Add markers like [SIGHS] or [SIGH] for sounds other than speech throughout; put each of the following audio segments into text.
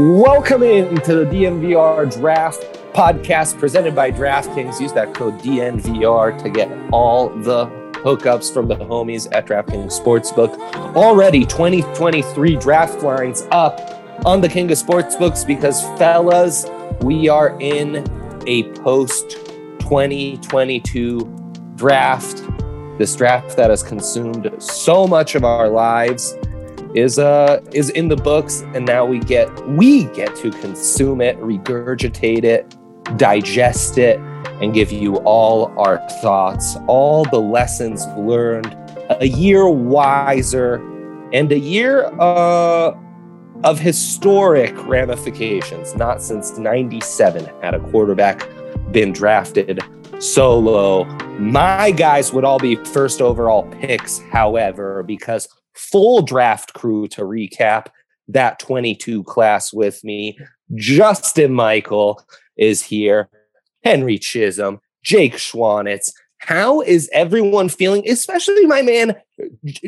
Welcome into the DNVR Draft podcast presented by DraftKings. Use that code DNVR to get all the hookups from the homies at DraftKings Sportsbook. Already 2023 draft lines up on the King of Sportsbooks because, fellas, we are in a post 2022 draft. This draft that has consumed so much of our lives is uh is in the books and now we get we get to consume it regurgitate it digest it and give you all our thoughts all the lessons learned a year wiser and a year uh of historic ramifications not since 97 had a quarterback been drafted solo. My guys would all be first overall picks however because full draft crew to recap that 22 class with me. Justin Michael is here, Henry Chisholm, Jake Schwanitz. How is everyone feeling, especially my man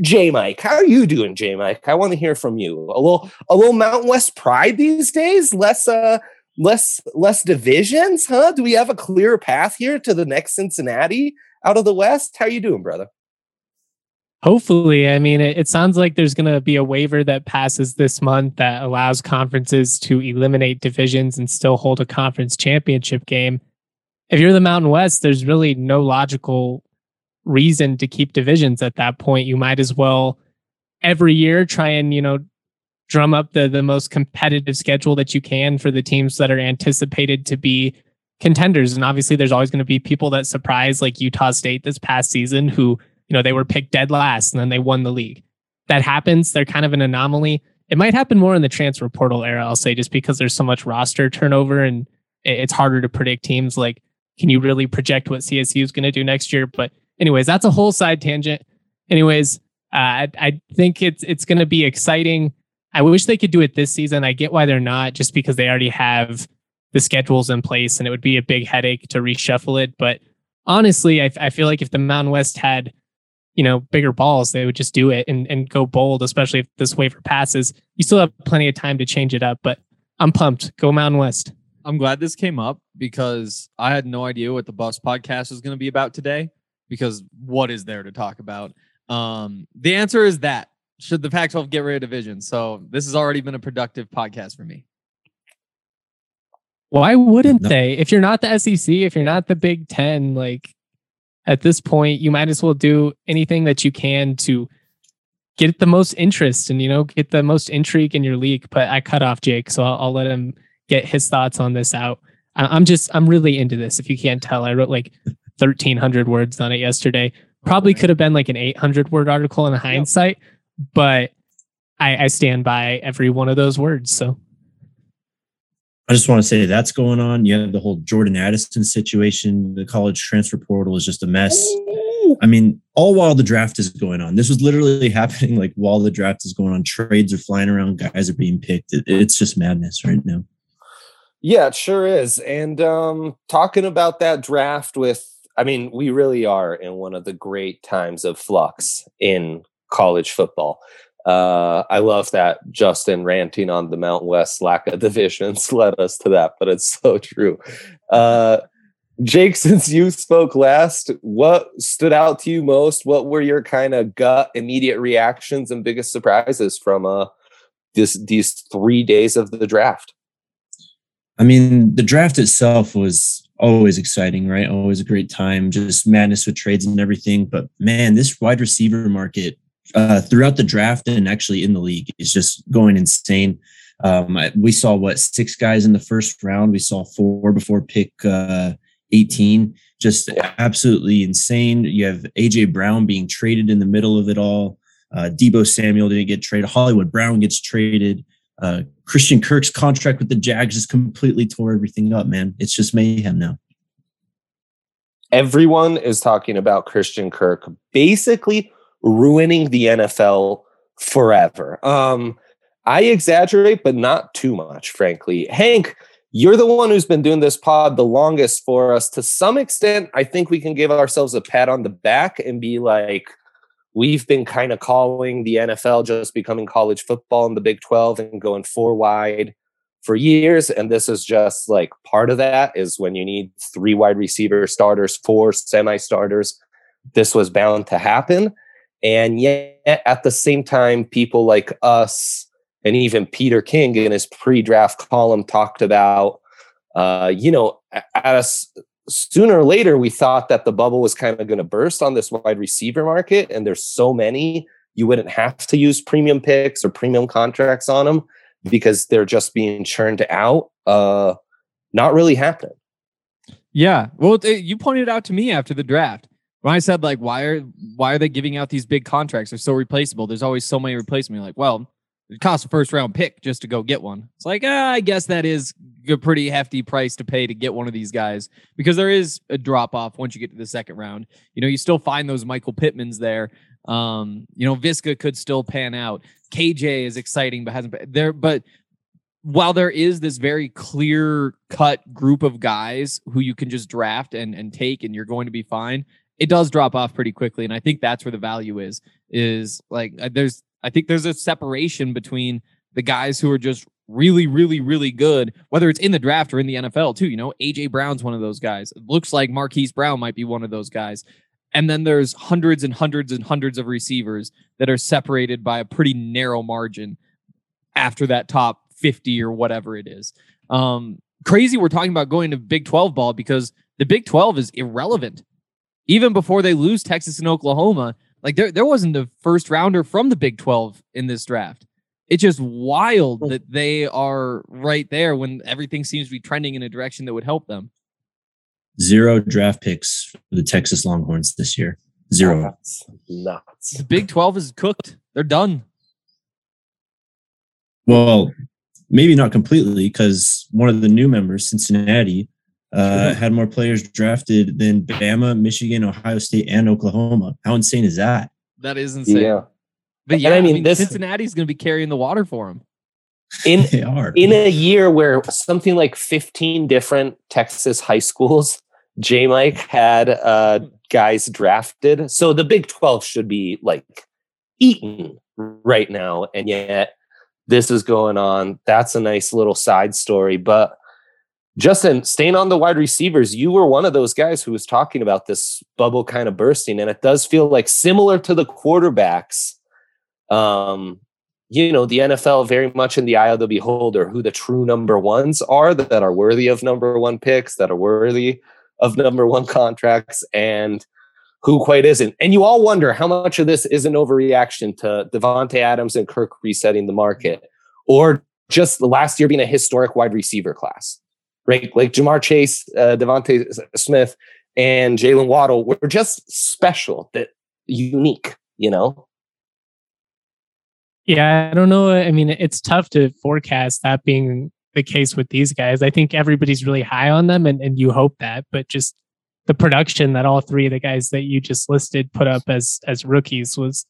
J Mike? How are you doing, J Mike? I want to hear from you. A little a little Mountain West pride these days? Less uh less less divisions, huh? Do we have a clear path here to the next Cincinnati out of the West? How are you doing, brother? Hopefully, I mean, it, it sounds like there's going to be a waiver that passes this month that allows conferences to eliminate divisions and still hold a conference championship game. If you're the Mountain West, there's really no logical reason to keep divisions at that point. You might as well every year try and, you know, drum up the the most competitive schedule that you can for the teams that are anticipated to be contenders. And obviously there's always going to be people that surprise like Utah State this past season who you know, they were picked dead last and then they won the league. That happens. They're kind of an anomaly. It might happen more in the transfer portal era, I'll say, just because there's so much roster turnover and it's harder to predict teams. Like, can you really project what CSU is going to do next year? But, anyways, that's a whole side tangent. Anyways, uh, I, I think it's it's going to be exciting. I wish they could do it this season. I get why they're not, just because they already have the schedules in place, and it would be a big headache to reshuffle it. But honestly, I, I feel like if the Mountain West had you know, bigger balls, they would just do it and, and go bold, especially if this waiver passes. You still have plenty of time to change it up, but I'm pumped. Go Mountain West. I'm glad this came up because I had no idea what the bus podcast was going to be about today. Because what is there to talk about? Um, the answer is that should the Pac-12 get rid of division? So this has already been a productive podcast for me. Why wouldn't no. they? If you're not the SEC, if you're not the Big Ten, like at this point, you might as well do anything that you can to get the most interest and you know get the most intrigue in your league. But I cut off Jake, so I'll, I'll let him get his thoughts on this out. I'm just I'm really into this. If you can't tell, I wrote like 1,300 words on it yesterday. Probably could have been like an 800 word article in hindsight, but I, I stand by every one of those words. So I just want to say that's going on. You have the whole Jordan Addison situation. The college transfer portal is just a mess. I mean, all while the draft is going on. This was literally [LAUGHS] happening like while the draft is going on. Trades are flying around, guys are being picked. It, it's just madness right now. Yeah, it sure is. And um, talking about that draft with, I mean, we really are in one of the great times of flux in college football. Uh, I love that Justin ranting on the Mountain West lack of [LAUGHS] divisions led us to that, but it's so true. Uh, Jake, since you spoke last, what stood out to you most? What were your kind of gut immediate reactions and biggest surprises from uh, this these three days of the draft? I mean, the draft itself was always exciting, right? Always a great time, just madness with trades and everything. But man, this wide receiver market uh, throughout the draft and actually in the league is just going insane. Um, we saw what six guys in the first round. We saw four before pick uh, 18. Just absolutely insane. You have AJ Brown being traded in the middle of it all. Uh, Deebo Samuel didn't get traded. Hollywood Brown gets traded. Uh, Christian Kirk's contract with the Jags just completely tore everything up, man. It's just mayhem now. Everyone is talking about Christian Kirk. Basically, ruining the NFL forever. Um, I exaggerate, but not too much, frankly. Hank, you're the one who's been doing this pod the longest for us. To some extent, I think we can give ourselves a pat on the back and be like, we've been kind of calling the NFL just becoming college football in the Big 12 and going four wide for years. And this is just like part of that is when you need three wide receiver starters, four semi starters. This was bound to happen. And yet, at the same time, people like us and even Peter King in his pre draft column talked about, uh, you know, at us sooner or later, we thought that the bubble was kind of going to burst on this wide receiver market. And there's so many, you wouldn't have to use premium picks or premium contracts on them because they're just being churned out. Uh, not really happening. Yeah. Well, you pointed out to me after the draft when I said like, why are why are they giving out these big contracts? They're so replaceable. There's always so many replacement. like, well, it costs a first round pick just to go get one. It's like, ah, I guess that is a pretty hefty price to pay to get one of these guys because there is a drop off once you get to the second round. You know, you still find those Michael Pittmans there. Um, you know, Viska could still pan out. KJ is exciting, but hasn't been there. But while there is this very clear cut group of guys who you can just draft and, and take and you're going to be fine, it does drop off pretty quickly. And I think that's where the value is, is like uh, there's, I think there's a separation between the guys who are just really, really, really good, whether it's in the draft or in the NFL too. You know, AJ Brown's one of those guys. It looks like Marquise Brown might be one of those guys. And then there's hundreds and hundreds and hundreds of receivers that are separated by a pretty narrow margin after that top 50 or whatever it is. Um, crazy we're talking about going to Big 12 ball because the Big 12 is irrelevant. Even before they lose Texas and Oklahoma, like there, there wasn't a first rounder from the Big 12 in this draft. It's just wild that they are right there when everything seems to be trending in a direction that would help them. Zero draft picks for the Texas Longhorns this year. Zero. Nuts. Nuts. The Big 12 is cooked. They're done. Well, maybe not completely because one of the new members, Cincinnati, uh, had more players drafted than Bama, Michigan, Ohio State, and Oklahoma. How insane is that? That is insane. Yeah. But And yeah, I I mean, mean, this- Cincinnati's going to be carrying the water for them. In [LAUGHS] They are. in a year where something like 15 different Texas high schools, J Mike had uh, guys drafted. So the Big 12 should be like eaten right now. And yet this is going on. That's a nice little side story. But Justin, staying on the wide receivers, you were one of those guys who was talking about this bubble kind of bursting. And it does feel like similar to the quarterbacks. Um, you know, the NFL very much in the eye of the beholder, who the true number ones are that are worthy of number one picks, that are worthy of number one contracts, and who quite isn't. And you all wonder how much of this is an overreaction to Davante Adams and Kirk resetting the market, or just the last year being a historic wide receiver class, right? Like Ja'Marr Chase, uh, DeVonta Smith, and Jaylen Waddle were just special, that unique, you know? Yeah, I don't know. I mean, it's tough to forecast that being the case with these guys. I think everybody's really high on them and, and you hope that, but just the production that all three of the guys that you just listed put up as as rookies was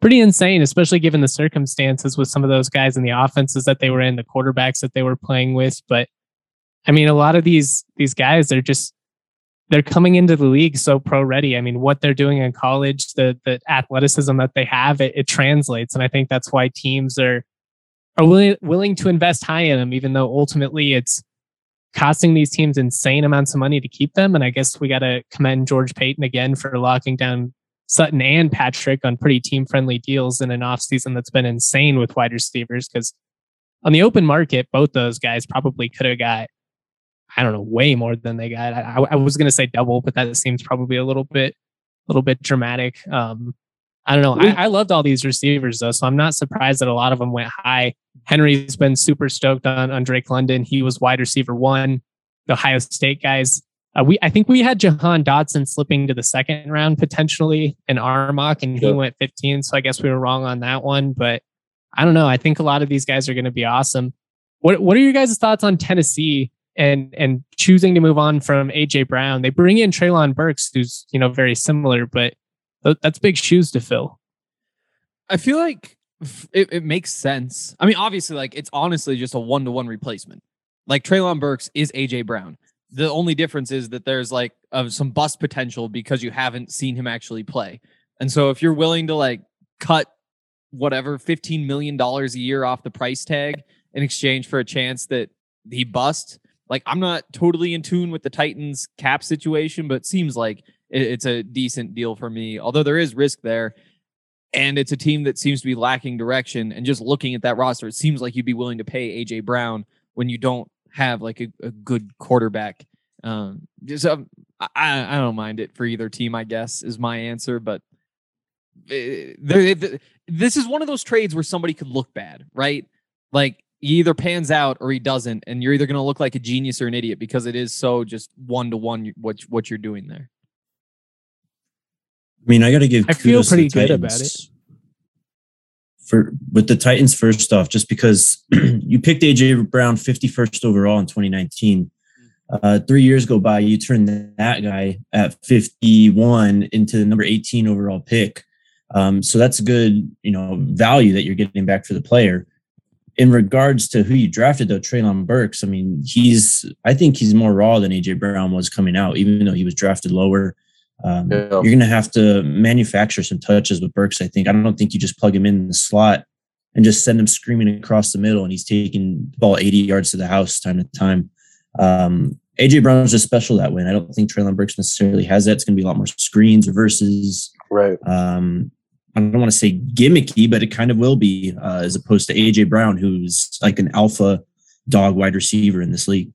pretty insane, especially given the circumstances with some of those guys and the offenses that they were in, the quarterbacks that they were playing with. But I mean, a lot of these these guys, they're just they're coming into the league so pro ready. I mean, what they're doing in college, the the athleticism that they have, it, it translates, and I think that's why teams are are willing willing to invest high in them, even though ultimately it's costing these teams insane amounts of money to keep them. And I guess we got to commend George Paton again for locking down Sutton and Patrick on pretty team friendly deals in an offseason that's been insane with wide receivers. Because on the open market, both those guys probably could have got, I don't know, way more than they got. I, I was going to say double, but that seems probably a little bit, a little bit dramatic. Um, I don't know. I, I loved all these receivers though, so I'm not surprised that a lot of them went high. Henry's been super stoked on, on Drake London. He was wide receiver one. The Ohio State guys. Uh, we I think we had Jahan Dotson slipping to the second round potentially in our mock, and he went 15. So I guess we were wrong on that one. But I don't know. I think a lot of these guys are going to be awesome. What What are your guys' thoughts on Tennessee and and choosing to move on from AJ Brown? They bring in Treylon Burks, who's you know very similar, but th- that's big shoes to fill. I feel like it, it makes sense. I mean, obviously, like it's honestly just a one to one replacement. Like Treylon Burks is AJ Brown. The only difference is that there's like some bust potential because you haven't seen him actually play. And so if you're willing to like cut whatever $15 million a year off the price tag in exchange for a chance that he bust. Like I'm not totally in tune with the Titans cap situation, but it seems like it's a decent deal for me. Although there is risk there, and it's a team that seems to be lacking direction. And just looking at that roster, it seems like you'd be willing to pay AJ Brown when you don't have like a, a good quarterback. Um, I, I don't mind it for either team. I guess is my answer, but uh, this is one of those trades where somebody could look bad, right? Like he either pans out or he doesn't, and you're either going to look like a genius or an idiot because it is so just one to one what what you're doing there. I mean, I got to give. I feel pretty good about it. For with the Titans, first off, just because [CLEARS THROAT] you picked AJ Brown 51st overall in 2019, uh, three years go by, you turn that guy at 51 into the number 18 overall pick. Um, so that's a good, you know, value that you're getting back for the player. In regards to who you drafted, though, Treylon Burks, I mean, he's, I think he's more raw than AJ Brown was coming out, even though he was drafted lower. Um, yeah. You're going to have to manufacture some touches with Burks. I think. I don't think you just plug him in the slot and just send him screaming across the middle, and he's taking the ball 80 yards to the house time to time. Um, AJ Brown's just special that way. And I don't think Treylon Burks necessarily has that. It's going to be a lot more screens, reverses. Right. Um, I don't want to say gimmicky, but it kind of will be uh, as opposed to AJ Brown, who's like an alpha dog wide receiver in this league.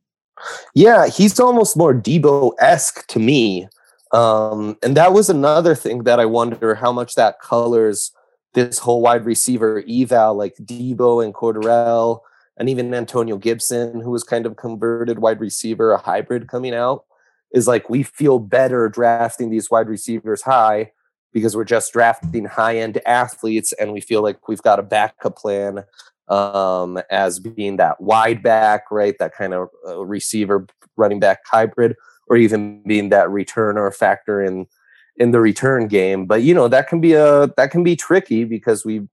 Yeah, he's almost more Deebo esque to me. Um, and that was another thing that I wonder how much that colors this whole wide receiver eval, like Deebo and Cordarrelle and even Antonio Gibson, who was kind of converted wide receiver, a hybrid coming out, is like we feel better drafting these wide receivers high because we're just drafting high end athletes and we feel like we've got a backup plan um, as being that wide back, right? That kind of uh, receiver running back hybrid, or even being that returner factor in in the return game. But you know that can be a that can be tricky because we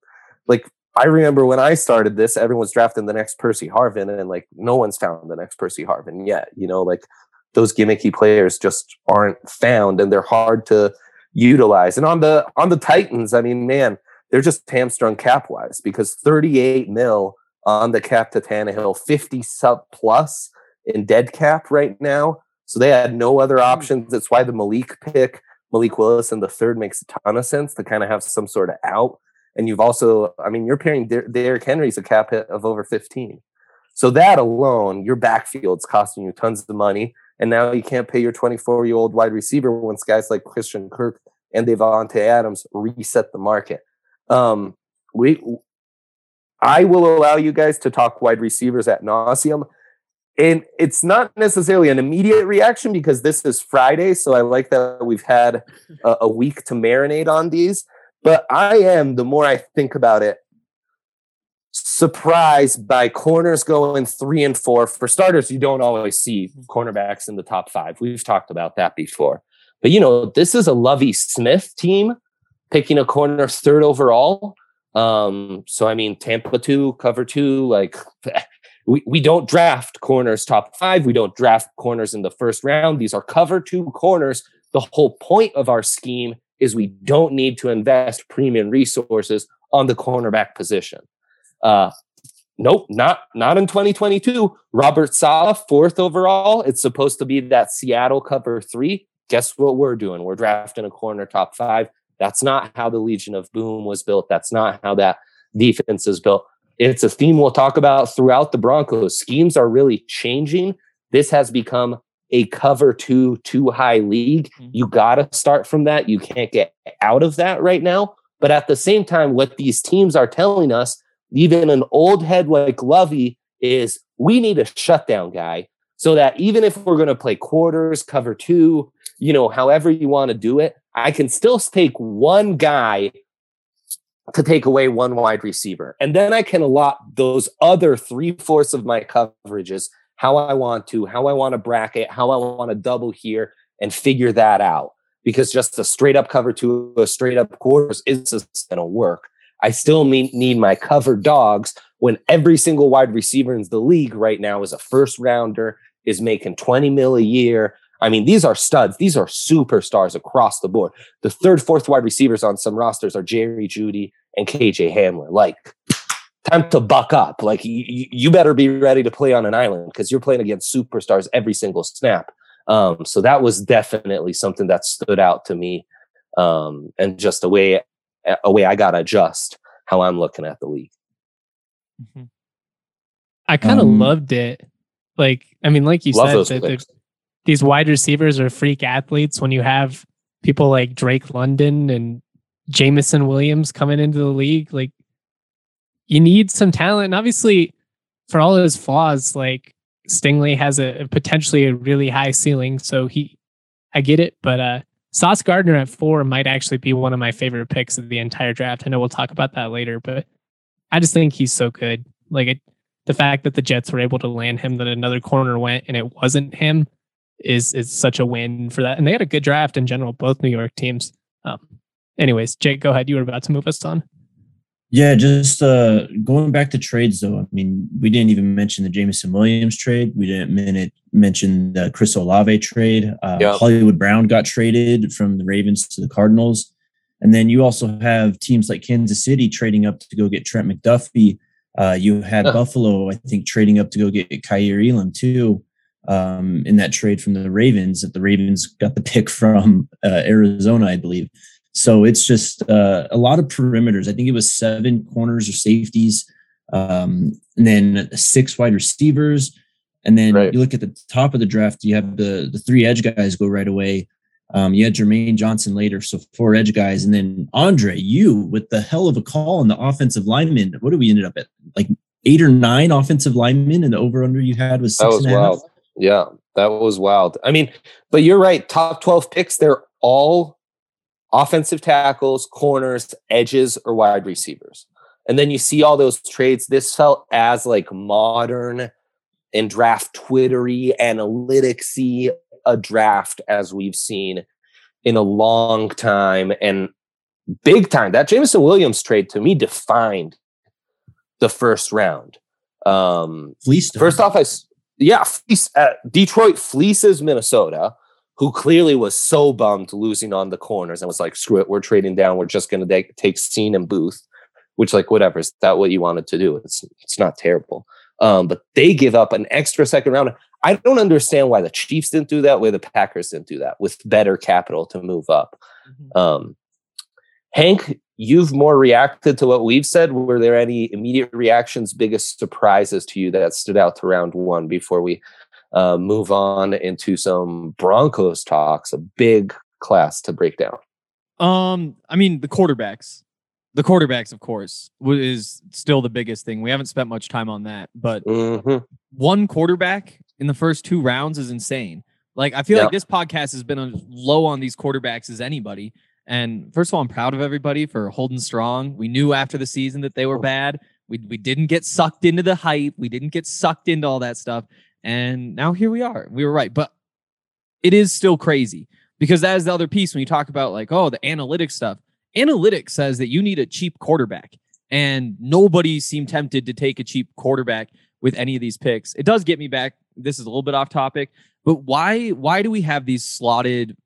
like I remember when I started this, everyone's drafting the next Percy Harvin, and like no one's found the next Percy Harvin yet. You know, like those gimmicky players just aren't found, and they're hard to utilize. And on the on the Titans, I mean, man, they're just hamstrung cap wise because 38 mil on the cap to Tannehill, 50 sub plus in dead cap right now. So they had no other hmm. options. That's why the Malik pick, Malik Willis, and the third makes a ton of sense to kind of have some sort of out and you've also, I mean, you're pairing Derrick Henry's a cap hit of over 15. So that alone, your backfield's costing you tons of money. And now you can't pay your 24 year old wide receiver once guys like Christian Kirk and Davante Adams reset the market. Um, we, I will allow you guys to talk wide receivers at nauseum. And it's not necessarily an immediate reaction because this is Friday. So I like that we've had a, a week to marinate on these. But I am, the more I think about it, surprised by corners going three and four. For starters, you don't always see cornerbacks in the top five. We've talked about that before. But you know, this is a Lovie Smith team picking a corner third overall. Um, so I mean, Tampa two, cover two, like [LAUGHS] we, we don't draft corners top five. We don't draft corners in the first round. These are cover two corners. The whole point of our scheme is we don't need to invest premium resources on the cornerback position. Uh, nope, not not in 2022. Robert Saleh, fourth overall. It's supposed to be that Seattle cover three. Guess what we're doing? We're drafting a corner top five. That's not how the Legion of Boom was built. That's not how that defense is built. It's a theme we'll talk about throughout the Broncos. Schemes are really changing. This has become a cover two too high league. Mm-hmm. You got to start from that. You can't get out of that right now. But at the same time, what these teams are telling us, even an old head like Lovie is we need a shutdown guy so that even if we're going to play quarters, cover two, you know, however you want to do it, I can still take one guy to take away one wide receiver. And then I can allot those other three fourths of my coverages how I want to, how I want to bracket, how I want to double here and figure that out. Because just a straight up cover to a straight up quarters isn't going to work. I still need, my cover dogs when every single wide receiver in the league right now is a first rounder, is making 20 mil a year. I mean, these are studs. These are superstars across the board. The third, fourth wide receivers on some rosters are Jerry Jeudy and KJ Hamler. Like, time to buck up. Like you, you better be ready to play on an island because you're playing against superstars every single snap. Um, so that was definitely something that stood out to me, um, and just a way a way I got to adjust how I'm looking at the league. Mm-hmm. I kind of um, loved it. Like, I mean, like you said, the, these wide receivers are freak athletes. When you have people like Drake London and Jameson Williams coming into the league, like you need some talent. And obviously, for all his flaws, like Stingley has a potentially a really high ceiling. So he, I get it, but uh, Sauce Gardner at four might actually be one of my favorite picks of the entire draft. I know we'll talk about that later, but I just think he's so good. Like it, the fact that the Jets were able to land him, that another corner went and it wasn't him, is is such a win for that. And they had a good draft in general, both New York teams. Um, anyways, Jake, go ahead. You were about to move us on. Yeah, just uh, going back to trades though. I mean, we didn't even mention the Jameson Williams trade. We didn't minute, mention the Chris Olave trade. Uh, yep. Hollywood Brown got traded from the Ravens to the Cardinals, and then you also have teams like Kansas City trading up to go get Trent McDuffie. Uh, you had Buffalo, I think, trading up to go get Kaiir Elam too. Um, in that trade from the Ravens, that the Ravens got the pick from uh, Arizona, I believe. So it's just uh, a lot of perimeters. I think it was seven corners or safeties, um, and then six wide receivers. And then right. you look at the top of the draft, you have the the three edge guys go right away. Um, you had Jermaine Johnson later, so four edge guys, and then Andre, you with the hell of a call on the offensive lineman. What do we ended up at? Like eight or nine offensive linemen, and the over under you had was that was wild. Yeah, that was wild. I mean, but you're right. Top twelve picks, they're all offensive tackles, corners, edges, or wide receivers. And then you see all those trades. This felt as like modern and draft twittery, analyticsy a draft as we've seen in a long time and big time. That Jameson Williams trade to me defined the first round. Um, Fleece. First off, I yeah, fleece, uh, Detroit fleeces Minnesota who clearly was so bummed losing on the corners and was like, screw it, we're trading down. We're just going to take Cine and Booth, which like, whatever, is that what you wanted to do? It's, it's not terrible. Um, but they give up an extra second round. I don't understand why the Chiefs didn't do that, why the Packers didn't do that with better capital to move up. Mm-hmm. Um, Hank, you've more reacted to what we've said. Were there any immediate reactions, biggest surprises to you that stood out to round one before we uh, move on into some Broncos talks, a big class to break down. Um, I mean, the quarterbacks, the quarterbacks, of course, is still the biggest thing. We haven't spent much time on that, but mm-hmm. one quarterback in the first two rounds is insane. Like, I feel yeah. like this podcast has been as low on these quarterbacks as anybody. And first of all, I'm proud of everybody for holding strong. We knew after the season that they were bad. We, we didn't get sucked into the hype. We didn't get sucked into all that stuff. And now here we are. We were right. But it is still crazy because that is the other piece when you talk about like, oh, the analytics stuff. Analytics says that you need a cheap quarterback. And nobody seemed tempted to take a cheap quarterback with any of these picks. It does get me back. This is a little bit off topic, but why why do we have these slotted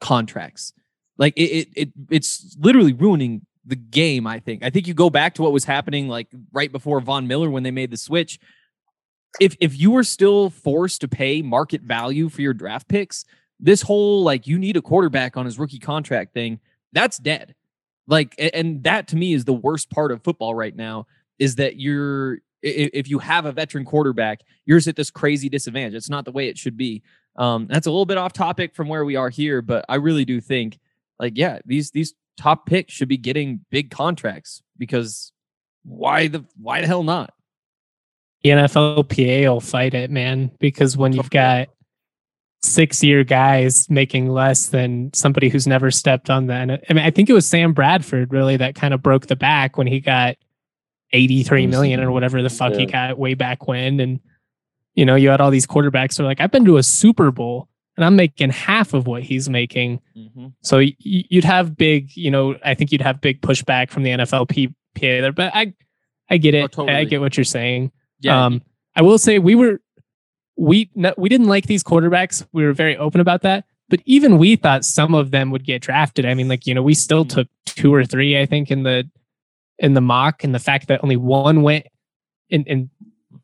contracts? Like it, it, it it's literally ruining the game, I think. I think you go back to what was happening like right before Von Miller when they made the switch if if you were still forced to pay market value for your draft picks, this whole like you need a quarterback on his rookie contract thing, that's dead. Like and that to me is the worst part of football right now is that you're if you have a veteran quarterback, you're at this crazy disadvantage. It's not the way it should be. Um, that's a little bit off topic from where we are here, but I really do think like yeah, these these top picks should be getting big contracts because why the why the hell not? The NFLPA will fight it, man, because when you've got six year guys making less than somebody who's never stepped on the I mean, I think it was Sam Bradford really that kind of broke the back when he got 83 million or whatever the fuck yeah. he got way back when. And, you know, you had all these quarterbacks who are like, I've been to a Super Bowl and I'm making half of what he's making. Mm-hmm. So you'd have big, you know, I think you'd have big pushback from the NFLPA there, but I, I get it. Oh, totally. I get what you're saying. Yeah. Um, I will say we were we we didn't like these quarterbacks. We were very open about that. But even we thought some of them would get drafted. I mean, like you know, we still mm-hmm. took two or three, I think, in the in the mock and the fact that only one went in, in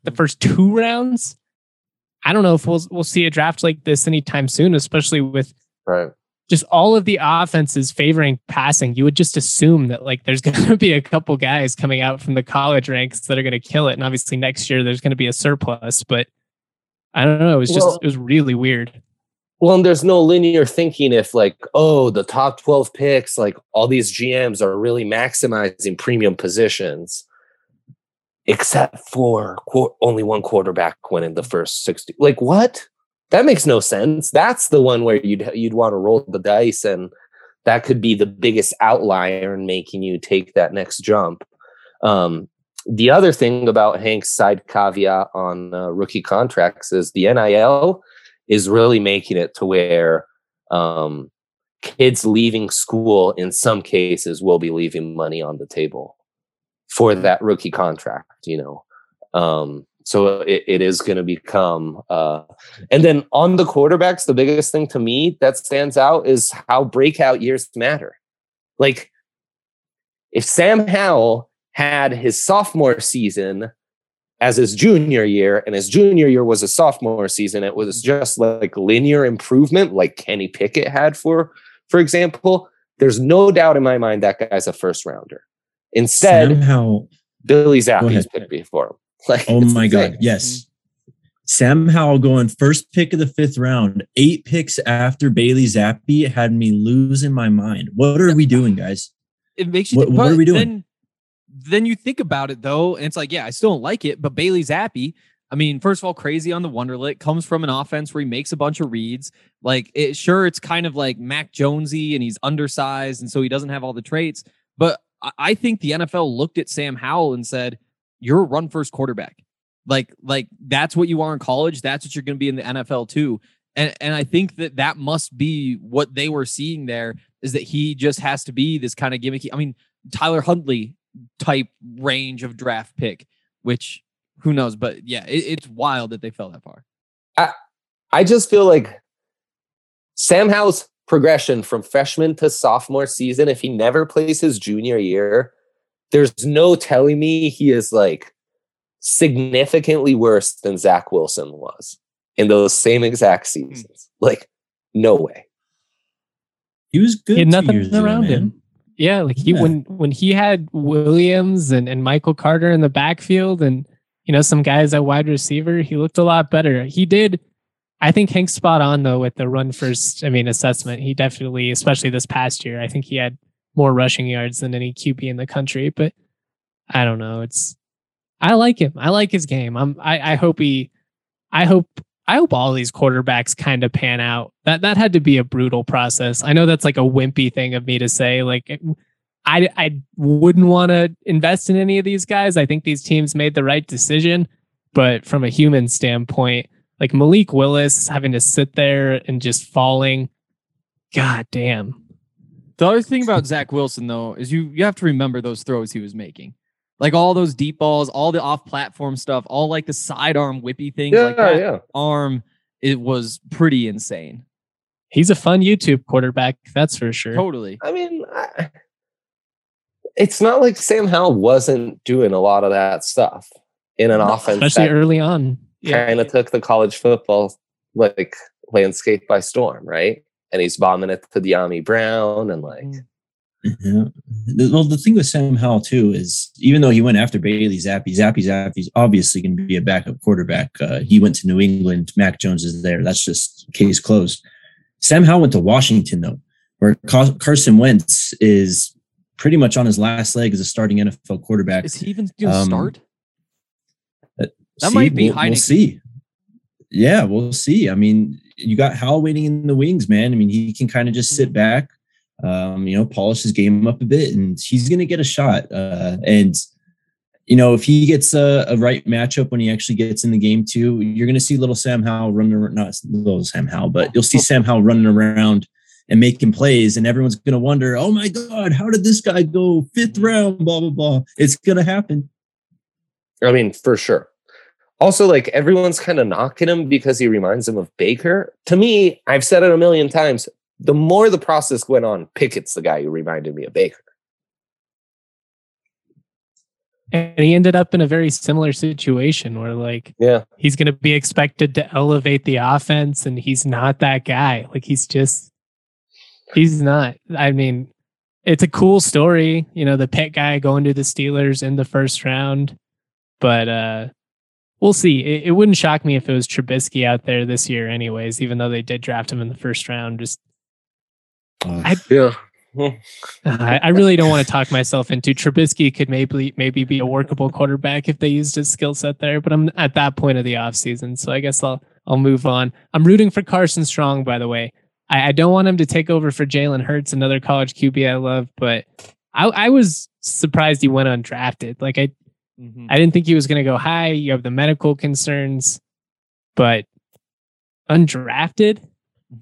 the first two rounds. I don't know if we'll we'll see a draft like this anytime soon, especially with Right. Just all of the offenses favoring passing. You would just assume that like there's [LAUGHS] going to be a couple guys coming out from the college ranks that are going to kill it, and obviously next year there's going to be a surplus. But I don't know. It was just Well- it was really weird. Well, and there's no linear thinking if like, oh, the top 12 picks, like all these GMs are really maximizing premium positions, except for qu- only one quarterback went in the first 60. Like, what? That makes no sense. That's the one where you'd you'd want to roll the dice, and that could be the biggest outlier in making you take that next jump. Um, the other thing about Hank's side caveat on uh, rookie contracts is the NIL is really making it to where um, kids leaving school in some cases will be leaving money on the table for that rookie contract you know um, so it, it is going to become uh, and then on the quarterbacks the biggest thing to me that stands out is how breakout years matter like if sam howell had his sophomore season as his junior year, and his junior year was a sophomore season. It was just like linear improvement, like Kenny Pickett had for, for example. There's no doubt in my mind that guy's a first rounder. Instead, somehow Billy Zappe's picked before him. [LAUGHS] Like, Oh my insane. God. Yes. Mm. Sam Howell going first pick of the fifth round, eight picks after Bailey Zappe had me losing my mind. What are we doing, guys? it makes you. What- think- what are we doing? Then, then you think about it though, and it's like, yeah, I still don't like it, but Bailey Zappe. I mean, first of all, crazy on the Wonderlit comes from an offense where he makes a bunch of reads. Like, it, sure, it's kind of like Mac Jonesy, and he's undersized, and so he doesn't have all the traits. But I, I think the NFL looked at Sam Howell and said, "You're a run first quarterback. Like, like that's what you are in college. That's what you're going to be in the NFL too." And and I think that that must be what they were seeing there is that he just has to be this kind of gimmicky. I mean, Tyler Huntley type range of draft pick, which who knows? But yeah, it, it's wild that they fell that far. I I just feel like Sam Howell's progression from freshman to sophomore season, if he never plays his junior year, there's no telling me he is like significantly worse than Zach Wilson was in those same exact hmm. seasons. Like, no way. He was good. He had two nothing years around man. him. Yeah, like he Yeah. when when he had Williams and, and Michael Carter in the backfield and you know some guys at wide receiver, he looked a lot better. He did I think Hank's spot on though with the run first, I mean, assessment. He definitely, especially this past year, I think he had more rushing yards than any QB in the country. But I don't know. It's I like him. I like his game. I'm I, I hope he I hope I hope all these quarterbacks kind of pan out. That that had to be a brutal process. I know that's like a wimpy thing of me to say. Like I I wouldn't want to invest in any of these guys. I think these teams made the right decision, but from a human standpoint, like Malik Willis having to sit there and just falling, god damn. The other thing about Zach Wilson though is you you have to remember those throws he was making. Like all those deep balls, all the off platform stuff, all like the sidearm whippy things like that. yeah. Arm, it was pretty insane. He's a fun YouTube quarterback, that's for sure. Totally. I mean, I, it's not like Sam Howell wasn't doing a lot of that stuff in an offense Especially that early on. kind of took the college football like landscape by storm, right? And he's bombing it to Dyami Brown and like Yeah. The- Well, the thing with Sam Howell too is even though he went after Bailey Zappe, Zappe Zappe's obviously going to be a backup quarterback. Uh, he went to New England. Mac Jones is there. That's just case closed. Sam Howell went to Washington though, where Carson Wentz is pretty much on his last leg as a starting NFL quarterback. Is he even gonna Um, start? That See, might be we'll, we'll see. Yeah, we'll see. I mean, you got Howell waiting in the wings, man. I mean, he can kind of just sit back, um, you know, polish his game up a bit, and he's going to get a shot. Uh, and you know, if he gets a, a right matchup when he actually gets in the game too, you're going to see little Sam Howell running around. Not little Sam Howell, but you'll see Sam Howell running around and making plays, and everyone's going to wonder, "Oh my God, how did this guy go fifth round?" Blah blah blah. It's going to happen. I mean, for sure. Also, like everyone's kind of knocking him because he reminds them of Baker. To me, I've said it a million times. The more the process went on, Pickett's the guy who reminded me of Baker. And he ended up in a very similar situation where like Yeah. he's going to be expected to elevate the offense and he's not that guy. Like he's just he's not. I mean, it's a cool story, you know, the pet guy going to the Steelers in the first round, but uh we'll see. It, it wouldn't shock me if it was Trubisky out there this year anyways, even though they did draft him in the first round. Just Uh, I- Yeah. [LAUGHS] I, I really don't want to talk myself into Trubisky could maybe maybe be a workable quarterback if they used his skill set there, but I'm at that point of the offseason, so I guess I'll I'll move on. I'm rooting for Carson Strong, by the way. I, I don't want him to take over for Jalen Hurts, another college QB I love, but I, I was surprised he went undrafted. Like I Mhm. I didn't think he was going to go high. You have the medical concerns, but undrafted,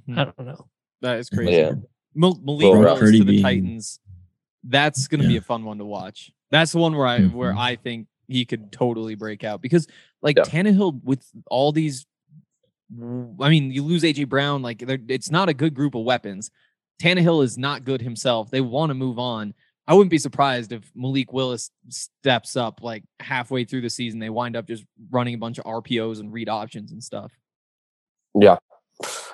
Mhm. I don't know. That is crazy. Yeah. Mal- Malik Well, Willis to the being- Titans. That's going to be a fun one to watch. That's the one where I where Mhm. I think he could totally break out because like Yeah. Tannehill with all these. I mean, you lose AJ Brown. Like it's not a good group of weapons. Tannehill is not good himself. They want to move on. I wouldn't be surprised if Malik Willis steps up like halfway through the season. They wind up just running a bunch of RPOs and read options and stuff. Yeah.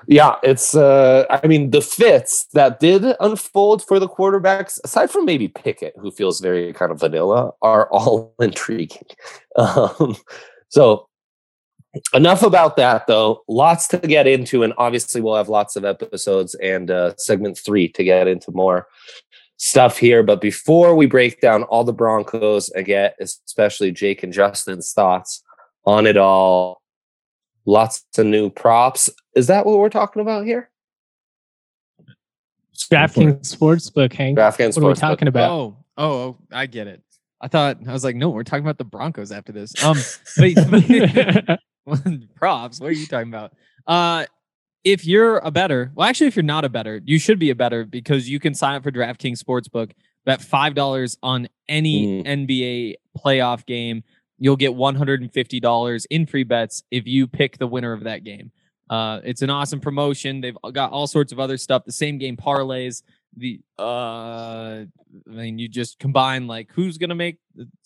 Yeah, it's uh I mean the fits that did unfold for the quarterbacks, aside from maybe Pickett, who feels very kind of vanilla, are all [LAUGHS] intriguing. Um so enough about that though. Lots to get into, and obviously we'll have lots of episodes and uh segment three to get into more stuff here. But before we break down all the Broncos and get especially Jake and Justin's thoughts on it all, lots of new props. Is that what we're talking about here? DraftKings Sportsbook, Hank. DraftKings What are we Sportsbook. talking about? Oh, oh, oh, I get it. I thought I was like, no, we're talking about the Broncos after this. Um, but, but- [LAUGHS] [LAUGHS] props. What are you talking about? Uh, if you're a better, well, actually, if you're not a better, you should be a better because you can sign up for DraftKings Sportsbook. Bet five dollars on any NBA playoff game. You'll get one hundred and fifty dollars in free bets if you pick the winner of that game. Uh, it's an awesome promotion. They've got all sorts of other stuff. The same game parlays. The uh, I mean, you just combine like who's gonna make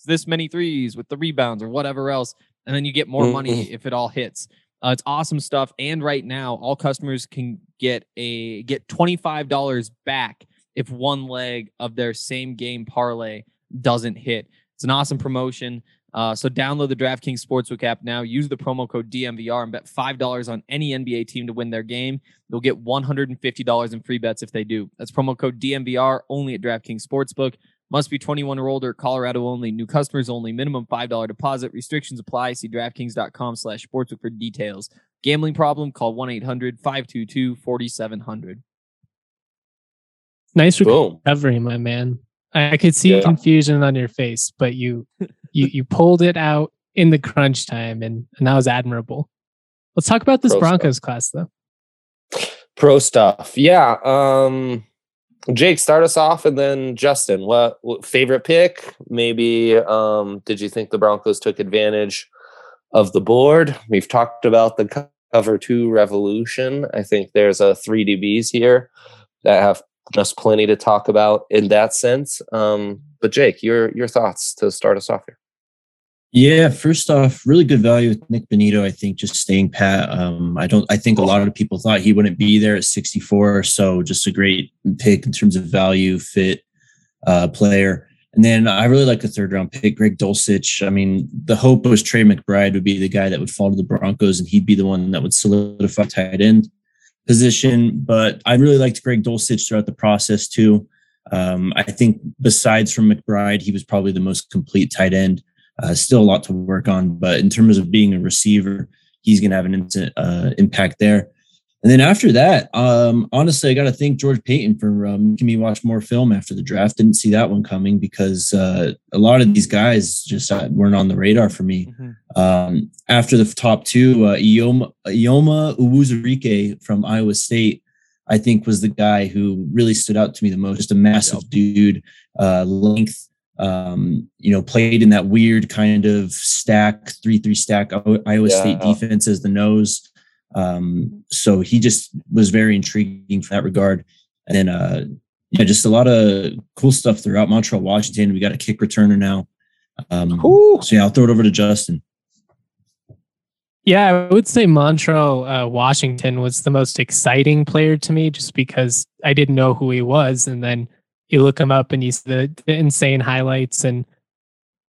this many threes with the rebounds or whatever else, and then you get more money if it all hits. Uh, it's awesome stuff. And right now, all customers can get a get twenty five dollars back if one leg of their same game parlay doesn't hit. It's an awesome promotion. Uh, so download the DraftKings Sportsbook app now. Use the promo code DNVR and bet five dollars on any NBA team to win their game. You'll get one hundred and fifty dollars in free bets if they do. That's promo code DNVR only at DraftKings Sportsbook. Must be 21 or older. Colorado only. New customers only. Minimum $5 deposit. Restrictions apply. See DraftKings.com slash sportsbook for details. Gambling problem? Call 1-800-522-4700. nice Boom. recovery, my man. I, I could see Yeah. confusion on your face, but you [LAUGHS] you you pulled it out in the crunch time, and and that was admirable. Let's talk about this Pro stuff. Broncos class, though. Pro stuff. Yeah. Um Jake, start us off and then Justin, what, what favorite pick? Maybe um did you think the Broncos took advantage of the board? We've talked about the cover two revolution. I think there's a three DBs here that have just plenty to talk about in that sense. Um, but Jake, your your thoughts to start us off here. Yeah, first off, really good value with Nik Bonitto. I think just staying pat. Um, I don't. I think a lot of people thought he wouldn't be there at 64, so just a great pick in terms of value, fit, uh, player. And then I really like the third round pick, Greg Dulcich. I mean, the hope was Trey McBride would be the guy that would fall to the Broncos, and he'd be the one that would solidify tight end position. But I really liked Greg Dulcich throughout the process too. Um, I think besides from McBride, he was probably the most complete tight end. Uh, still a lot to work on, but in terms of being a receiver, he's going to have an instant uh, impact there. And then after that, um, honestly, I got to thank George Paton for um, making me watch more film after the draft. Didn't see that one coming because uh, a lot of these guys just uh, weren't on the radar for me. Um, after the top two, uh, Eyioma, Eyioma Uwazurike from Iowa State, I think was the guy who really stood out to me the most. Just a massive dude, uh, length, um, you know, played in that weird kind of stack, three three stack I- Iowa State defense as the nose. Um, so he just was very intriguing for that regard. And then, uh, yeah, just a lot of cool stuff throughout Montrell, Washington. We got a kick returner now. Um, Ooh. so yeah, I'll throw it over to Justin. Yeah, I would say Montrell uh, Washington was the most exciting player to me just because I didn't know who he was. And then you look him up and you see the, the insane highlights. And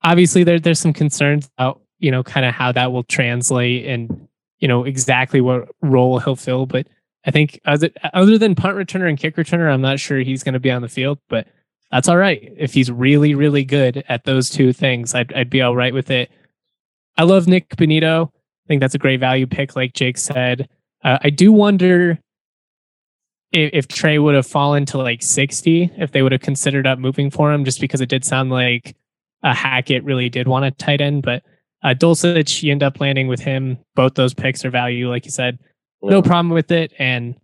obviously, there, there's some concerns about, you know, kind of how that will translate and, you know, exactly what role he'll fill. But I think other, other than punt returner and kick returner, I'm not sure he's going to be on the field, but that's all right. If he's really, really good at those two things, I'd, I'd be all right with it. I love Nik Bonitto. I think that's a great value pick, like Jake said. Uh, I do wonder if, if Trey would have fallen to like 60, if they would have considered up moving for him, just because it did sound like a Hackett really did want a tight end. But uh, Dulcich, you end up landing with him. Both those picks are value, like you said. No problem with it. And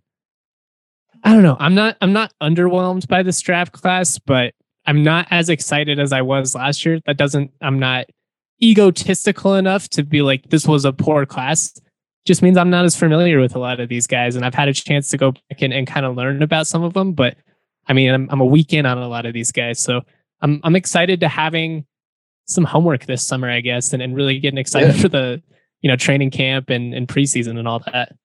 I don't know. I'm not. I'm not underwhelmed by this draft class, but I'm not as excited as I was last year. That doesn't. I'm not egotistical enough to be like this was a poor class just means i'm not as familiar with a lot of these guys and i've had a chance to go back and, and kind of learn about some of them but i mean I'm, I'm a week in on a lot of these guys so i'm, I'm excited to having some homework this summer i guess and, and really getting excited Yeah. for the you know training camp and, and preseason and all that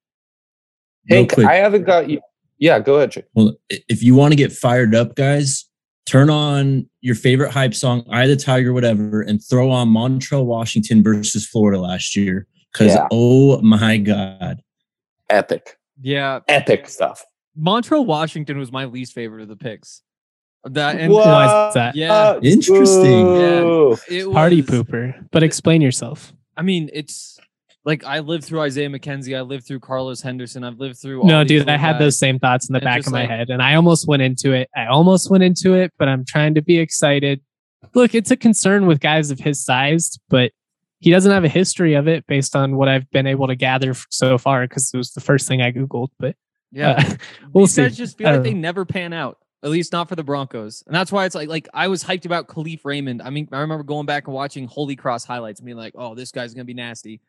Real Hank. I haven't got you. Yeah, go ahead. Jake. Well, if you want to get fired up, guys, turn on your favorite hype song, "Eye of the Tiger," whatever, and throw on Montrell, Washington versus Florida last year. Because Yeah. oh my god, Epic, Yeah, epic stuff. Montrell Washington was my least favorite of the picks. That and What? Why is that? Yeah. Interesting. Boo. it party pooper but explain yourself I mean, it's like I lived through Isaiah McKenzie, I lived through Carlos Henderson, I've lived through. all no dude i little had guys. those same thoughts in the And back just of my like- head and i almost went into it i almost went into it but i'm trying to be excited look it's a concern with guys of his size but he doesn't have a history of it based on what i've been able to gather so far because it was the first thing i googled but Yeah, uh, [LAUGHS] we'll these guys see. just feel like don't they know. never pan out. At least not for the Broncos, and that's why it's like like I was hyped about Kalif Raymond. I mean, I remember going back and watching Holy Cross highlights, and being like, "Oh, this guy's gonna be nasty."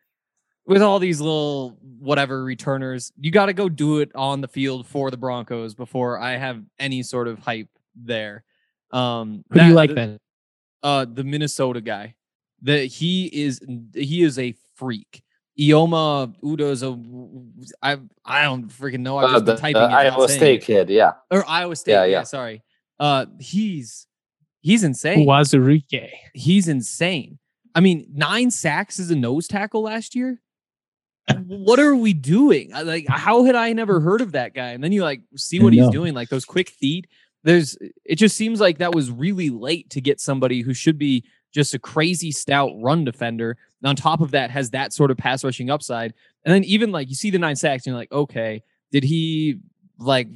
With all these little whatever returners, you got to go do it on the field for the Broncos before I have any sort of hype there. Um, who do you like the- then uh the Minnesota guy. That he is he is a freak. Eyioma Udo's a I I don't freaking know. I've Uh, been the typing uh, it, Iowa State it. kid. Yeah. or Iowa State. Yeah, Yeah, yeah. sorry. Uh he's he's insane. Uwazurike. He's insane. I mean, nine sacks as a nose tackle last year. what are we doing? Like, how had I never heard of that guy? And then you like see what he's doing, like those quick feet. There's, it just seems like that was really late to get somebody who should be just a crazy stout run defender. And on top of that, has that sort of pass rushing upside. And then even like you see the nine sacks, and you're like, okay, did he like,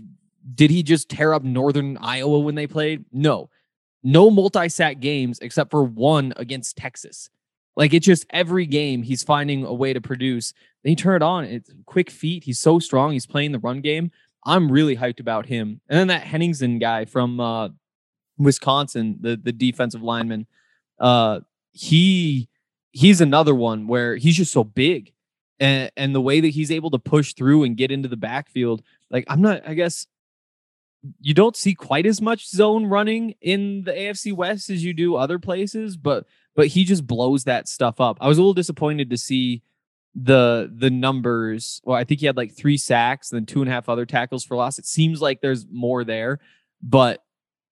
did he just tear up Northern Iowa when they played? No, no multi sack games except for one against Texas. Like it's just every game he's finding a way to produce. Then you turn it on. It's quick feet. He's so strong. He's playing the run game. I'm really hyped about him. And then that Henningsen guy from uh, Wisconsin, the the defensive lineman, uh, he he's another one where he's just so big, and and the way that he's able to push through and get into the backfield. Like I'm not. I guess you don't see quite as much zone running in the AFC West as you do other places, but but he just blows that stuff up. I was a little disappointed to see the the numbers. Well, I think he had like three sacks, then two and a half other tackles for loss. It seems like there's more there, but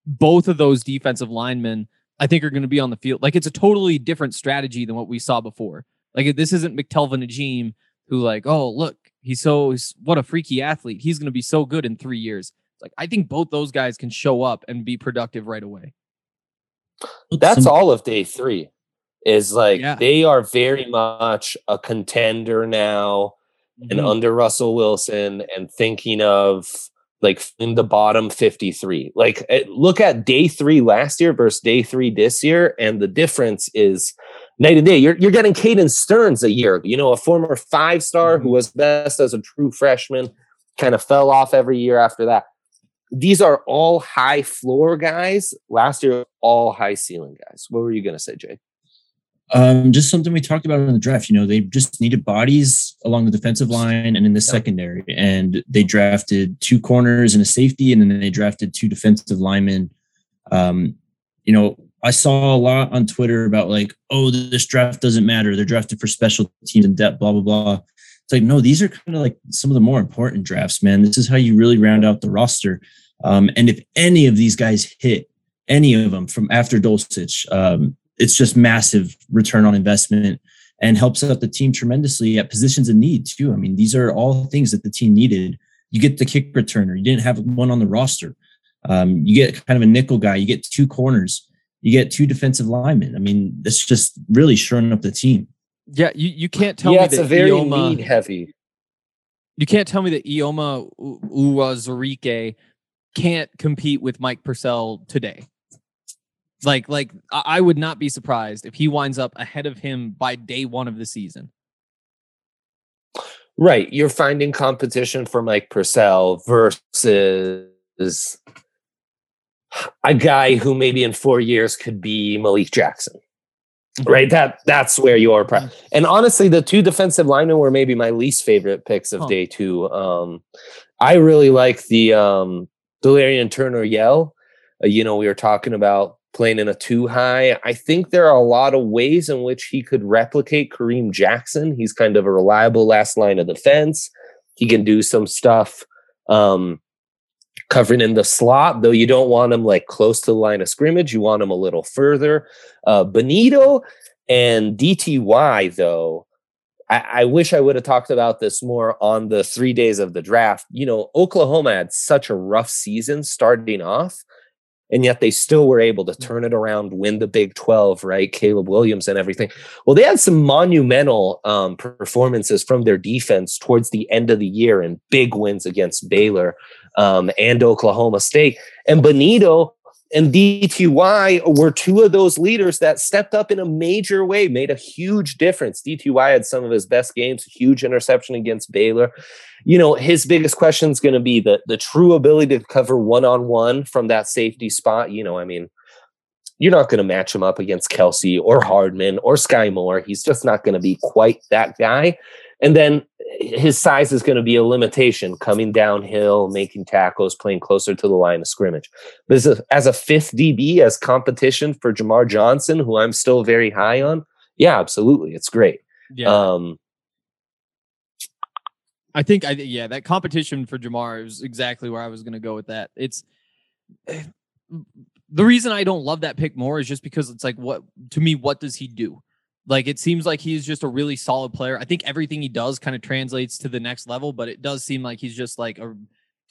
both of those defensive linemen, I think, are going to be on the field. Like it's a totally different strategy than what we saw before. Like this isn't McTelvin Agim who like, oh look, he's so he's, what a freaky athlete. He's going to be so good in three years. It's like I think both those guys can show up and be productive right away. That's all of day three. Is like Yeah. they are very much a contender now and Mhm. under Russell Wilson and thinking of like in the bottom 53. Like eh, look at day three last year versus day three this year, and the difference is night and day. You're you're getting Caden Sterns a year, you know, a former five star who was best as a true freshman, kind of fell off every year after that. These are all high floor guys. Last year, all high ceiling guys. What were you gonna say, Jake? Um, just something we talked about in the draft. You know, they just needed bodies along the defensive line and in the secondary, and they drafted two corners and a safety, and then they drafted two defensive linemen. Um, you know, I saw a lot on Twitter about like, oh, this draft doesn't matter. They're drafted for special teams and depth, blah, blah, blah. It's like, no, these are kind of like some of the more important drafts, man. This is how you really round out the roster. Um, and if any of these guys hit, any of them from after Dulcich, um, it's just massive return on investment and helps out the team tremendously at positions of need too. I mean, these are all things that the team needed. You get the kick returner. You didn't have one on the roster. Um, you get kind of a nickel guy. You get two corners. You get two defensive linemen. I mean, that's just really shoring up the team. Yeah, you, you can't tell yeah, me it's that a very Eyioma, need heavy. you can't tell me that Eyioma Uwazurike can't compete with Mike Purcell today. Like, like I would not be surprised if he winds up ahead of him by day one of the season. Right. You're finding competition for Mike Purcell versus a guy who maybe in four years could be Malik Jackson. Right. That that's where you are. Pri- and honestly, the two defensive linemen were maybe my least favorite picks of Huh. day two. Um, I really like the um Delarrin Turner Yell. Uh, you know, we were talking about playing in a two high. I think there are a lot of ways in which he could replicate Kareem Jackson. He's kind of a reliable last line of defense. He can do some stuff um, covering in the slot, though you don't want him like close to the line of scrimmage. You want him a little further. Uh, Bonitto and DTY, though, I, I wish I would have talked about this more on the three days of the draft. You know, Oklahoma had such a rough season starting off, and yet they still were able to turn it around, win the Big 12, right? Caleb Williams and everything. Well, they had some monumental um, performances from their defense towards the end of the year and big wins against Baylor um, and Oklahoma State. And Bonitto and DTY were two of those leaders that stepped up in a major way, made a huge difference. DTY had some of his best games, huge interception against Baylor. You know, his biggest question is going to be the the true ability to cover one on one from that safety spot. You know, I mean, you're not going to match him up against Kelce or Hardman or Skyy Moore. He's just not going to be quite that guy. And then his size is going to be a limitation coming downhill, making tackles, playing closer to the line of scrimmage. But as a, as a fifth DB, as competition for Jamar Johnson, who I'm still very high on, yeah, absolutely. It's great. Yeah. Um, I think I yeah, that competition for Jamar is exactly where I was going to go with that. It's the reason I don't love that pick more is just because it's like what to me what does he do? Like it seems like he's just a really solid player. I think everything he does kind of translates to the next level, but it does seem like he's just like a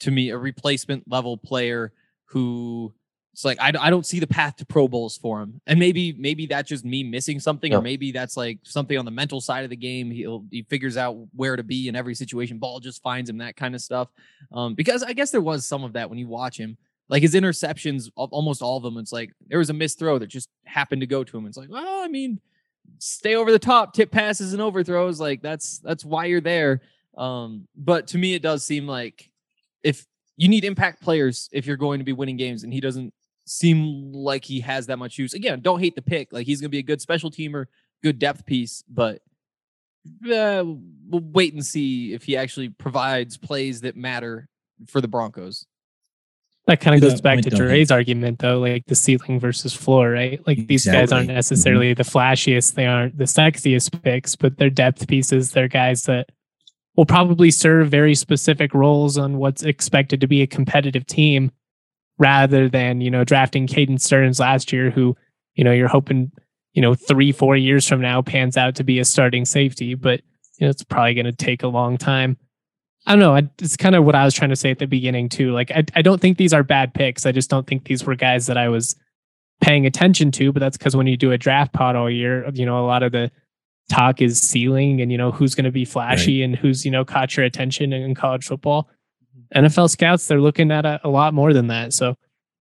to me a replacement level player who it's like I, I don't see the path to Pro Bowls for him, and maybe maybe that's just me missing something, No. or maybe that's like something on the mental side of the game. He'll he figures out where to be in every situation. Ball just finds him that kind of stuff. Um, because I guess there was some of that when you watch him, like his interceptions, almost all of them. It's like there was a missed throw that just happened to go to him. It's like, well, I mean, stay over the top, tip passes and overthrows. Like that's that's why you're there. Um, but to me, it does seem like if you need impact players if you're going to be winning games, and he doesn't seem like he has that much use. Again, don't hate the pick. Like he's going to be a good special teamer, good depth piece, but uh, we'll wait and see if he actually provides plays that matter for the Broncos. That kind of goes back to Dre's argument, though, like the ceiling versus floor, right? Like these guys aren't Exactly. Mhm. necessarily the flashiest, they aren't the sexiest picks, but they're depth pieces. They're guys that will probably serve very specific roles on what's expected to be a competitive team rather than, you know, drafting Caden Stearns last year, who, you know, you're hoping, you know, three, four years from now pans out to be a starting safety, but you know, it's probably going to take a long time. I don't know. I, it's kind of what I was trying to say at the beginning too. Like, I, I don't think these are bad picks. I just don't think these were guys that I was paying attention to. But that's because when you do a draft pod all year, you know, a lot of the talk is ceiling and you know who's going to be flashy and who's you know caught your attention in, college football. NFL scouts they're looking at a, a lot more than that. So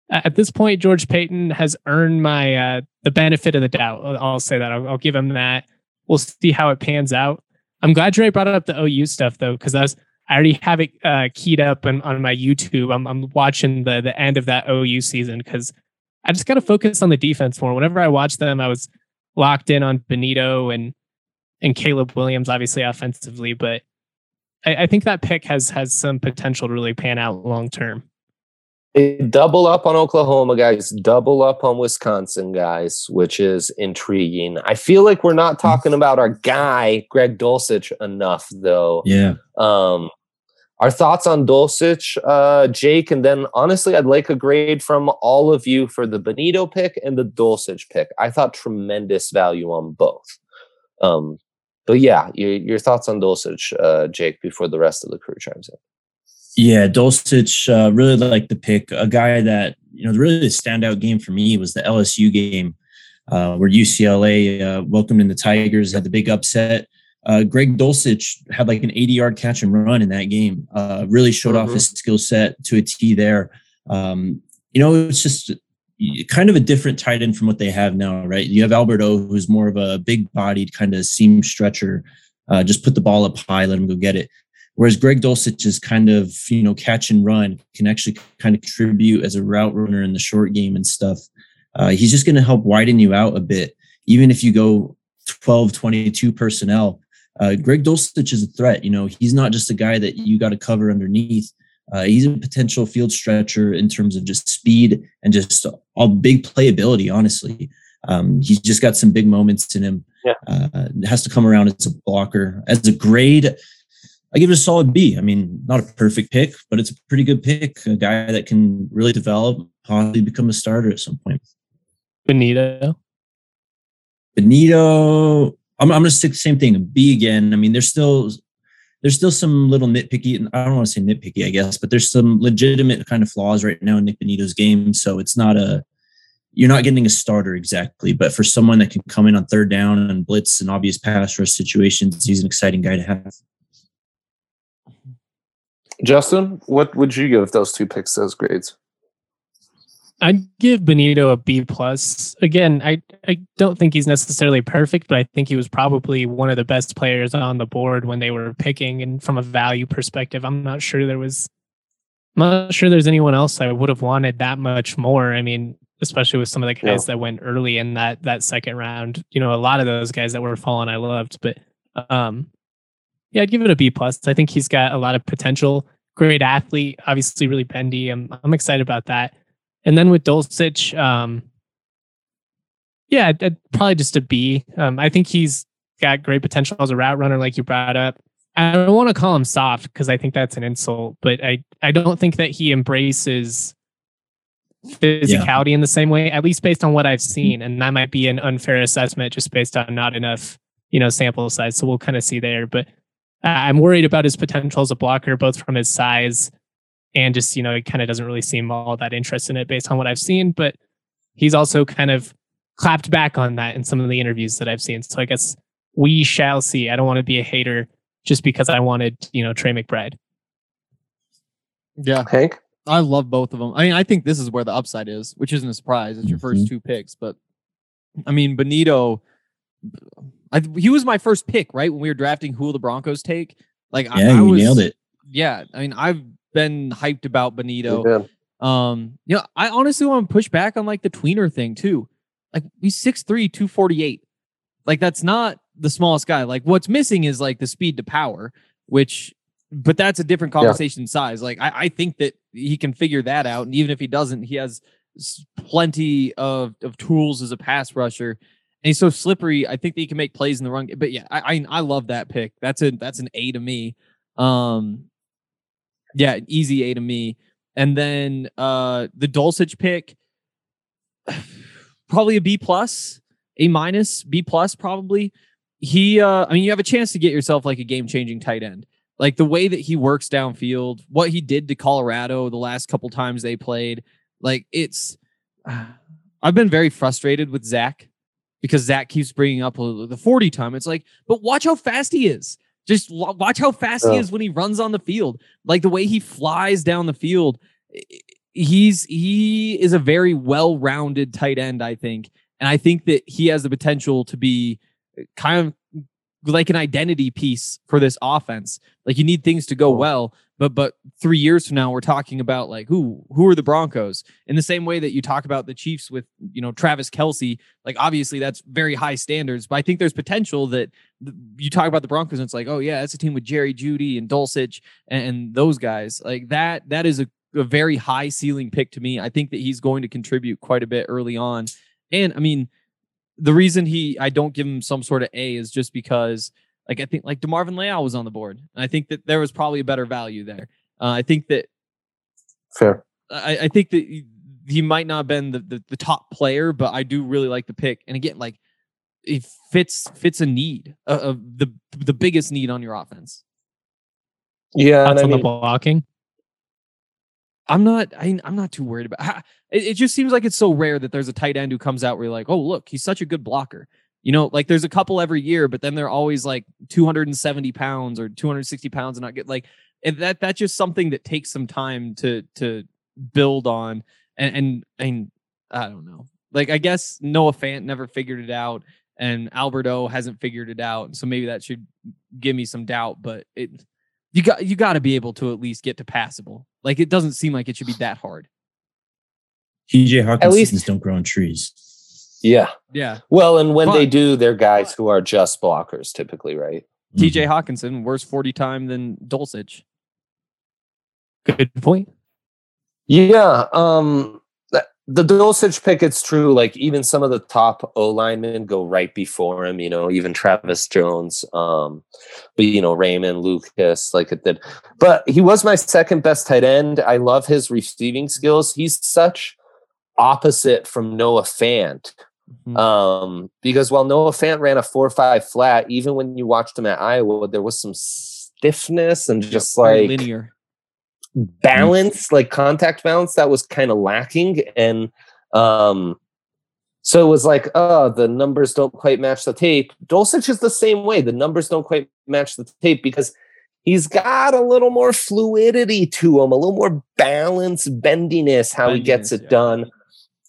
at this point, George Paton has earned my uh, the benefit of the doubt. I'll, I'll say that. I'll, I'll give him that. We'll see how it pans out. I'm glad Dre brought up the OU stuff though, because I was I already have it uh, keyed up on, on my YouTube. I'm, I'm watching the the end of that OU season because I just got to focus on the defense more. Whenever I watched them, I was locked in on Bonitto and and Caleb Williams, obviously offensively, but I, I think that pick has has some potential to really pan out long term. double up on Oklahoma, guys. Double up on Wisconsin, guys, which is intriguing. I feel like we're not talking about our guy Greg Dulcich enough, though. Yeah. Um, our thoughts on Dulcich, uh, Jake, and then honestly, I'd like a grade from all of you for the Bonitto pick and the Dulcich pick. I thought tremendous value on both. Um, but yeah, your, your thoughts on Dulcich, uh, Jake, before the rest of the crew chimes in. Yeah, Dulcich, uh, really like the pick. A guy that, you know, really the standout game for me was the LSU game uh, where UCLA uh, welcomed in the Tigers, had the big upset. Uh, Greg Dulcich had like an 80 yard catch and run in that game. Uh, really showed mm-hmm. off his skill set to a T there. Um, you know, it's just kind of a different tight end from what they have now, right? You have Albert O, who's more of a big bodied kind of seam stretcher. Uh, just put the ball up high, let him go get it. Whereas Greg Dulcich is kind of, you know, catch and run, can actually kind of contribute as a route runner in the short game and stuff. Uh, he's just going to help widen you out a bit. Even if you go 12, 22 personnel, uh, Greg Dulcich is a threat. You know, he's not just a guy that you got to cover underneath. Uh, he's a potential field stretcher in terms of just speed and just all big playability. Honestly, um, he's just got some big moments in him. Yeah. Uh, has to come around as a blocker. As a grade, I give it a solid B. I mean, not a perfect pick, but it's a pretty good pick. A guy that can really develop, possibly become a starter at some point. Benito. Bonitto. I'm, I'm going to stick the same thing. B again. I mean, there's still there's still some little nitpicky, and I don't want to say nitpicky, I guess, but there's some legitimate kind of flaws right now in Nik Bonitto's game. So it's not a you're not getting a starter exactly, but for someone that can come in on third down and blitz and obvious pass rush situations, he's an exciting guy to have. Justin, what would you give those two picks those grades? I'd give Bonitto a B plus. Again, I I don't think he's necessarily perfect, but I think he was probably one of the best players on the board when they were picking. And from a value perspective, I'm not sure there was. I'm not sure there's anyone else I would have wanted that much more. I mean, especially with some of the guys yeah. that went early in that that second round. You know, a lot of those guys that were falling, I loved, but um, yeah, I'd give it a B plus. I think he's got a lot of potential. Great athlete, obviously really bendy. I'm I'm excited about that. And then with Dulcich, um, yeah, probably just a B. Um, I think he's got great potential as a route runner, like you brought up. I don't want to call him soft because I think that's an insult, but I, I don't think that he embraces physicality yeah. in the same way, at least based on what I've seen. And that might be an unfair assessment just based on not enough, you know, sample size. So we'll kind of see there. But I'm worried about his potential as a blocker, both from his size and just you know he kind of doesn't really seem all that interested in it based on what I've seen. But he's also kind of clapped back on that in some of the interviews that I've seen. So I guess we shall see. I don't want to be a hater just because I wanted you know Trey McBride. Yeah, Hank. I love both of them. I mean, I think this is where the upside is, which isn't a surprise. It's your first mm-hmm. two picks, but I mean, Bonitto, I, he was my first pick, right? When we were drafting who will the Broncos take? Like, yeah, I, I you was, nailed it. Yeah, I mean, I've been hyped about Bonitto. Um, you know, I honestly want to push back on like the tweener thing too. Like he's 6'3, 248. Like that's not the smallest guy. Like what's missing is like the speed to power, which but that's a different conversation yeah. size. Like I, I think that he can figure that out. And even if he doesn't, he has plenty of, of tools as a pass rusher. And he's so slippery. I think that he can make plays in the run. But yeah, I, I I love that pick. That's a that's an A to me. Um, yeah, easy A to me. And then uh the Dulcich pick, [SIGHS] probably a B plus, A minus, B plus, probably. He uh I mean you have a chance to get yourself like a game changing tight end. Like the way that he works downfield, what he did to Colorado the last couple times they played, like it's uh, [SIGHS] I've been very frustrated with Zach because Zach keeps bringing up the 40 time. It's like, but watch how fast he is. Just watch how fast he is when he runs on the field. Like the way he flies down the field. He's he is a very well-rounded tight end, I think. And I think that he has the potential to be uh, kind of like an identity piece for this offense. Like you need things to go well, but but three years from now we're talking about like who who are the Broncos in the same way that you talk about the Chiefs with you know Travis Kelce Like obviously that's very high standards, but I think there's potential that you talk about the Broncos and it's like oh yeah that's a team with Jerry Jeudy and Dulcich and, and those guys like that that is a a very high ceiling pick to me. I think that he's going to contribute quite a bit early on. And I mean, the reason he I don't give him some sort of A is just because like I think like DeMarvin Leal was on the board. And I think that there was probably a better value there. Uh, I think that Fair. I, I think that he, he might not have been the, the the top player, but I do really like the pick. And again, like it fits fits a need uh, of the the biggest need on your offense. Yeah, and Thoughts I on the blocking. I'm not. I, I'm not too worried about. It, it just seems like it's so rare that there's a tight end who comes out where you're like, oh look, he's such a good blocker. You know, like there's a couple every year, but then they're always like 270 pounds or 260 pounds and not get like, and that that's just something that takes some time to to build on. And and and I don't know. Like I guess Noah Fant never figured it out, and Albert O hasn't figured it out. So maybe that should give me some doubt. But it you got you got to be able to at least get to passable. Like it doesn't seem like it should be that hard. TJ Hockenson least- don't grow on trees. Yeah. Yeah. Well, and when they do, they're guys who are just blockers typically, right? TJ Hockenson, worse 40 time than Dulcich. Good point. Yeah. Um th- the Dulcich pick, it's true. Like even some of the top O linemen go right before him, you know, even Travis Jones, um, but you know, Raymond, Lucas, like it did. But he was my second best tight end. I love his receiving skills. He's such opposite from Noah Fant. Mhm. Um, because while Noah Fant ran a four or five flat, even when you watched him at Iowa, there was some stiffness and just like linear. balance, like contact balance, that was kind of lacking. And um, so it was like, oh, the numbers don't quite match the tape. Dulcich is the same way. The numbers don't quite match the tape because he's got a little more fluidity to him, a little more balance, bendiness, how he gets it yeah. done.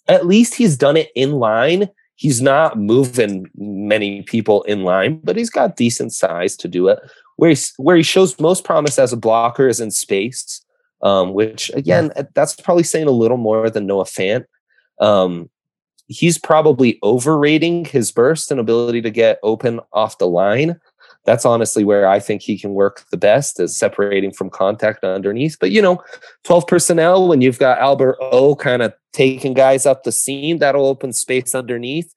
At least he's done it in line. He's not moving many people in line, but he's got decent size to do it. Where he's, where he shows most promise as a blocker is in space, um, which again, that's probably saying a little more than Noah Fant. Um, he's probably overrating his burst and ability to get open off the line. That's honestly where I think he can work the best is separating from contact underneath. But you know, 12 personnel, when you've got Albert O kind of taking guys up the seam, that'll open space underneath.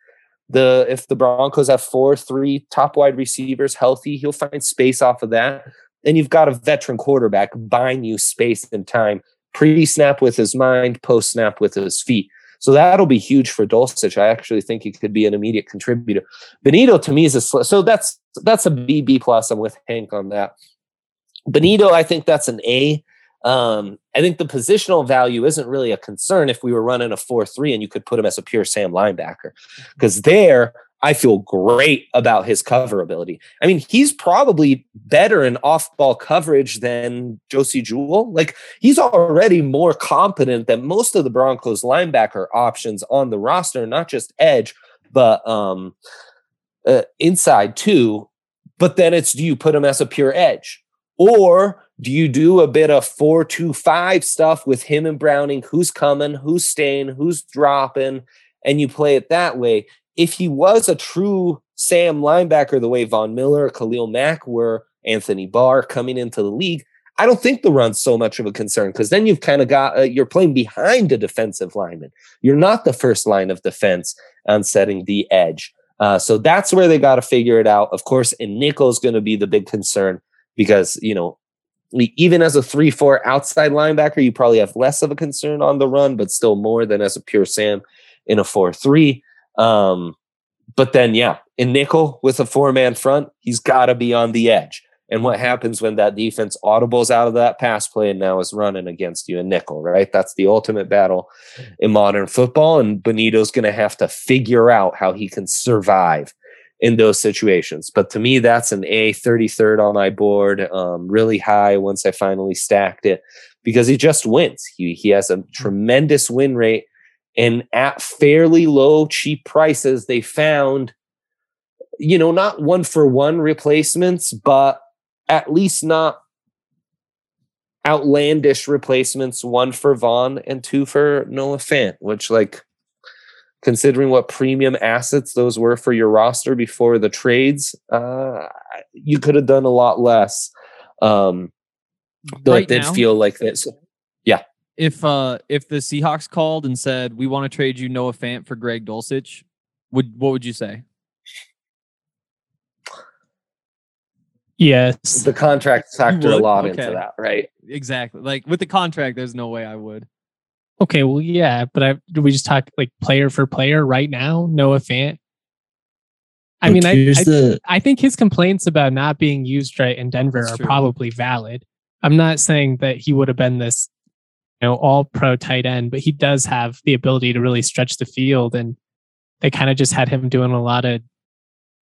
The if the Broncos have four, three top wide receivers healthy, he'll find space off of that. And you've got a veteran quarterback buying you space and time, pre-snap with his mind, post-snap with his feet. So that'll be huge for Dulcich. I actually think he could be an immediate contributor. Bonitto to me is a sl- so that's that's a B B plus. I'm with Hank on that. Bonitto, I think that's an A. Um, I think the positional value isn't really a concern if we were running a 4 3 and you could put him as a pure Sam linebacker. Because there, I feel great about his cover ability. I mean, he's probably better in off ball coverage than Josey Jewell. Like, he's already more competent than most of the Broncos linebacker options on the roster, not just edge, but um, uh, inside too. But then it's do you put him as a pure edge? Or do you do a bit of four two five stuff with him and Browning? Who's coming? Who's staying? Who's dropping? And you play it that way. If he was a true Sam linebacker, the way Von Miller, Khalil Mack were, Anthony Barr coming into the league, I don't think the run's so much of a concern because then you've kind of got uh, you're playing behind a defensive lineman. You're not the first line of defense on setting the edge. Uh, so that's where they got to figure it out. Of course, and nickel's going to be the big concern because you know even as a three four outside linebacker, you probably have less of a concern on the run, but still more than as a pure Sam in a four three. Um, but then yeah, in nickel with a four man front, he's got to be on the edge. And what happens when that defense audibles out of that pass play and now is running against you in nickel, right? That's the ultimate battle in modern football. And Bonitto's going to have to figure out how he can survive in those situations. But to me, that's an A 33rd on my board, um, really high once I finally stacked it because he just wins. He, he has a tremendous win rate. And at fairly low, cheap prices, they found, you know, not one for one replacements, but at least not outlandish replacements, one for Von and two for Noah Fant, which like considering what premium assets those were for your roster before the trades, uh, you could have done a lot less. Um, though Right it did now- feel like this. Yeah. if uh if the Seahawks called and said we want to trade you Noah Fant for Greg Dulcich, would what would you say? Yes. The contract factor a lot Okay. into that, right? Exactly. Like with the contract, there's no way I would. Okay, well, yeah, but I do we just talk like player for player right now? Noah Fant. I mean, I, I the I think his complaints about not being used right in Denver That's are true. probably valid. I'm not saying that he would have been this, you know, all pro tight end, but he does have the ability to really stretch the field. And they kind of just had him doing a lot of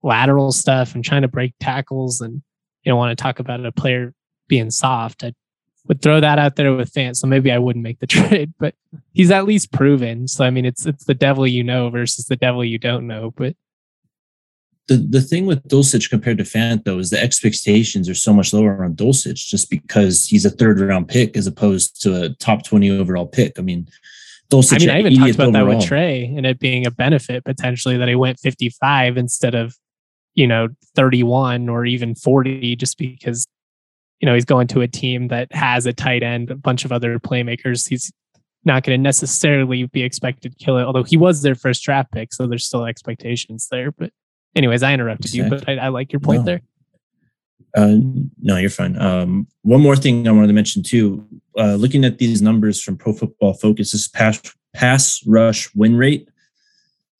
lateral stuff and trying to break tackles. And you don't want to talk about a player being soft. I would throw that out there with Fant. So maybe I wouldn't make the [LAUGHS] trade, but he's at least proven. So I mean, it's it's the devil you know versus the devil you don't know. But the, the thing with Dulcich compared to Fant though is the expectations are so much lower on Dulcich just because he's a third round pick as opposed to a top 20 overall pick. I mean, Dulcich I mean, I even talked 80th about that with. Trey and it being a benefit potentially that he went 55 instead of, you know, 31 or even 40, just because, you know, he's going to a team that has a tight end, a bunch of other playmakers. He's not going to necessarily be expected to kill it, although he was their first draft pick. So there's still expectations there. But, anyways, I interrupted you, but I, I like your point No. there. Uh, no, you're fine. Um, one more thing I wanted to mention too. Uh, looking at these numbers from Pro Football Focus, this pass pass rush win rate.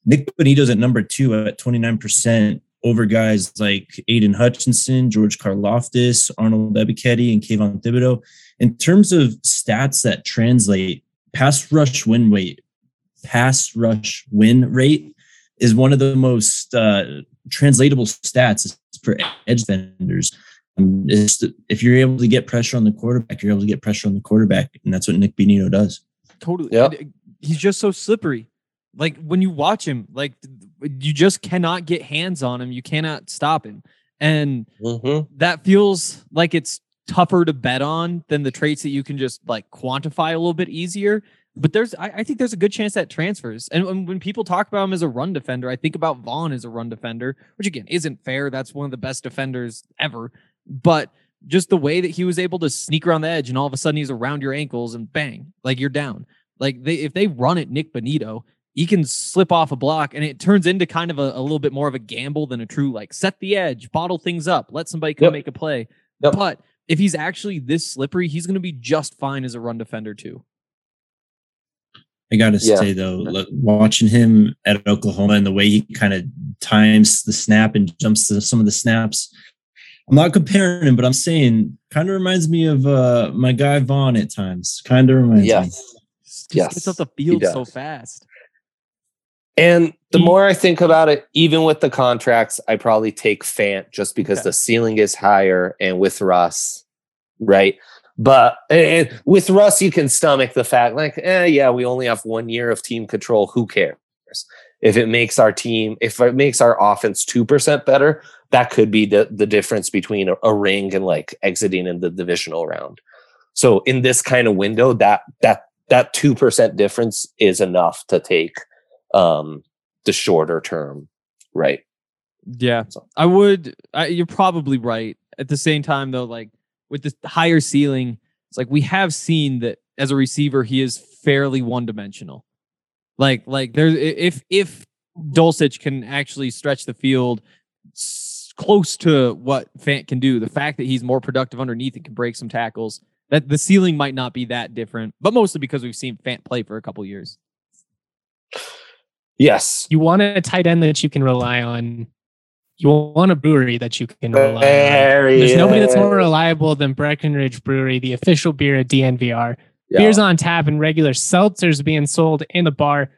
Nik Bonitto's at number two at 29 percent over guys like Aidan Hutchinson, George Karlaftis, Arnold Ebiketie, and Kayvon Thibodeaux. In terms of stats that translate, pass rush win rate, pass rush win rate is one of the most uh, translatable stats for edge defenders. Um, if you're able to get pressure on the quarterback, you're able to get pressure on the quarterback, and that's what Nik Bonitto does. Totally. Yep. And, uh, He's just so slippery. Like when you watch him, like you just cannot get hands on him. You cannot stop him. And Mm-hmm. that feels like it's tougher to bet on than the traits that you can just like quantify a little bit easier. But there's, I, I think there's a good chance that transfers. And when, when people talk about him as a run defender, I think about Von as a run defender, which again isn't fair. That's one of the best defenders ever. But just the way that he was able to sneak around the edge and all of a sudden he's around your ankles and bang, like you're down. Like they, if they run at Nik Bonitto, he can slip off a block and it turns into kind of a, a little bit more of a gamble than a true like set the edge, bottle things up, let somebody come Yep. make a play. Yep. But if he's actually this slippery, he's going to be just fine as a run defender too. I gotta Yeah. say though, look, watching him at Oklahoma and the way he kind of times the snap and jumps to some of the snaps. I'm not comparing him, but I'm saying kind of reminds me of uh, my guy Von at times. Kind of reminds me. Yes. Just Yes, gets off the field so fast. And the more I think about it, even with the contracts, I probably take Fant just because Okay. the ceiling is higher and with Russ, right? But with Russ, you can stomach the fact, like, eh, yeah, we only have one year of team control. Who cares? If it makes our team, if it makes our offense 2% better, that could be the, the difference between a, a ring and like exiting in the divisional round. So in this kind of window, that that that 2% difference is enough to take um the shorter term right Yeah, So- I would. I, you're probably right. At the same time, though, like with this higher ceiling, it's like we have seen that as a receiver, he is fairly one dimensional. Like, like there, if if Dulcich can actually stretch the field s- close to what Fant can do, the fact that he's more productive underneath and can break some tackles, that the ceiling might not be that different. But mostly because we've seen Fant play for a couple years. yes You want a tight end that you can rely on. You want a brewery that you can rely on. Very There's nobody that's more reliable than Breckenridge Brewery, the official beer at DNVR. Yeah. Beers on tap and regular seltzers being sold in the bar.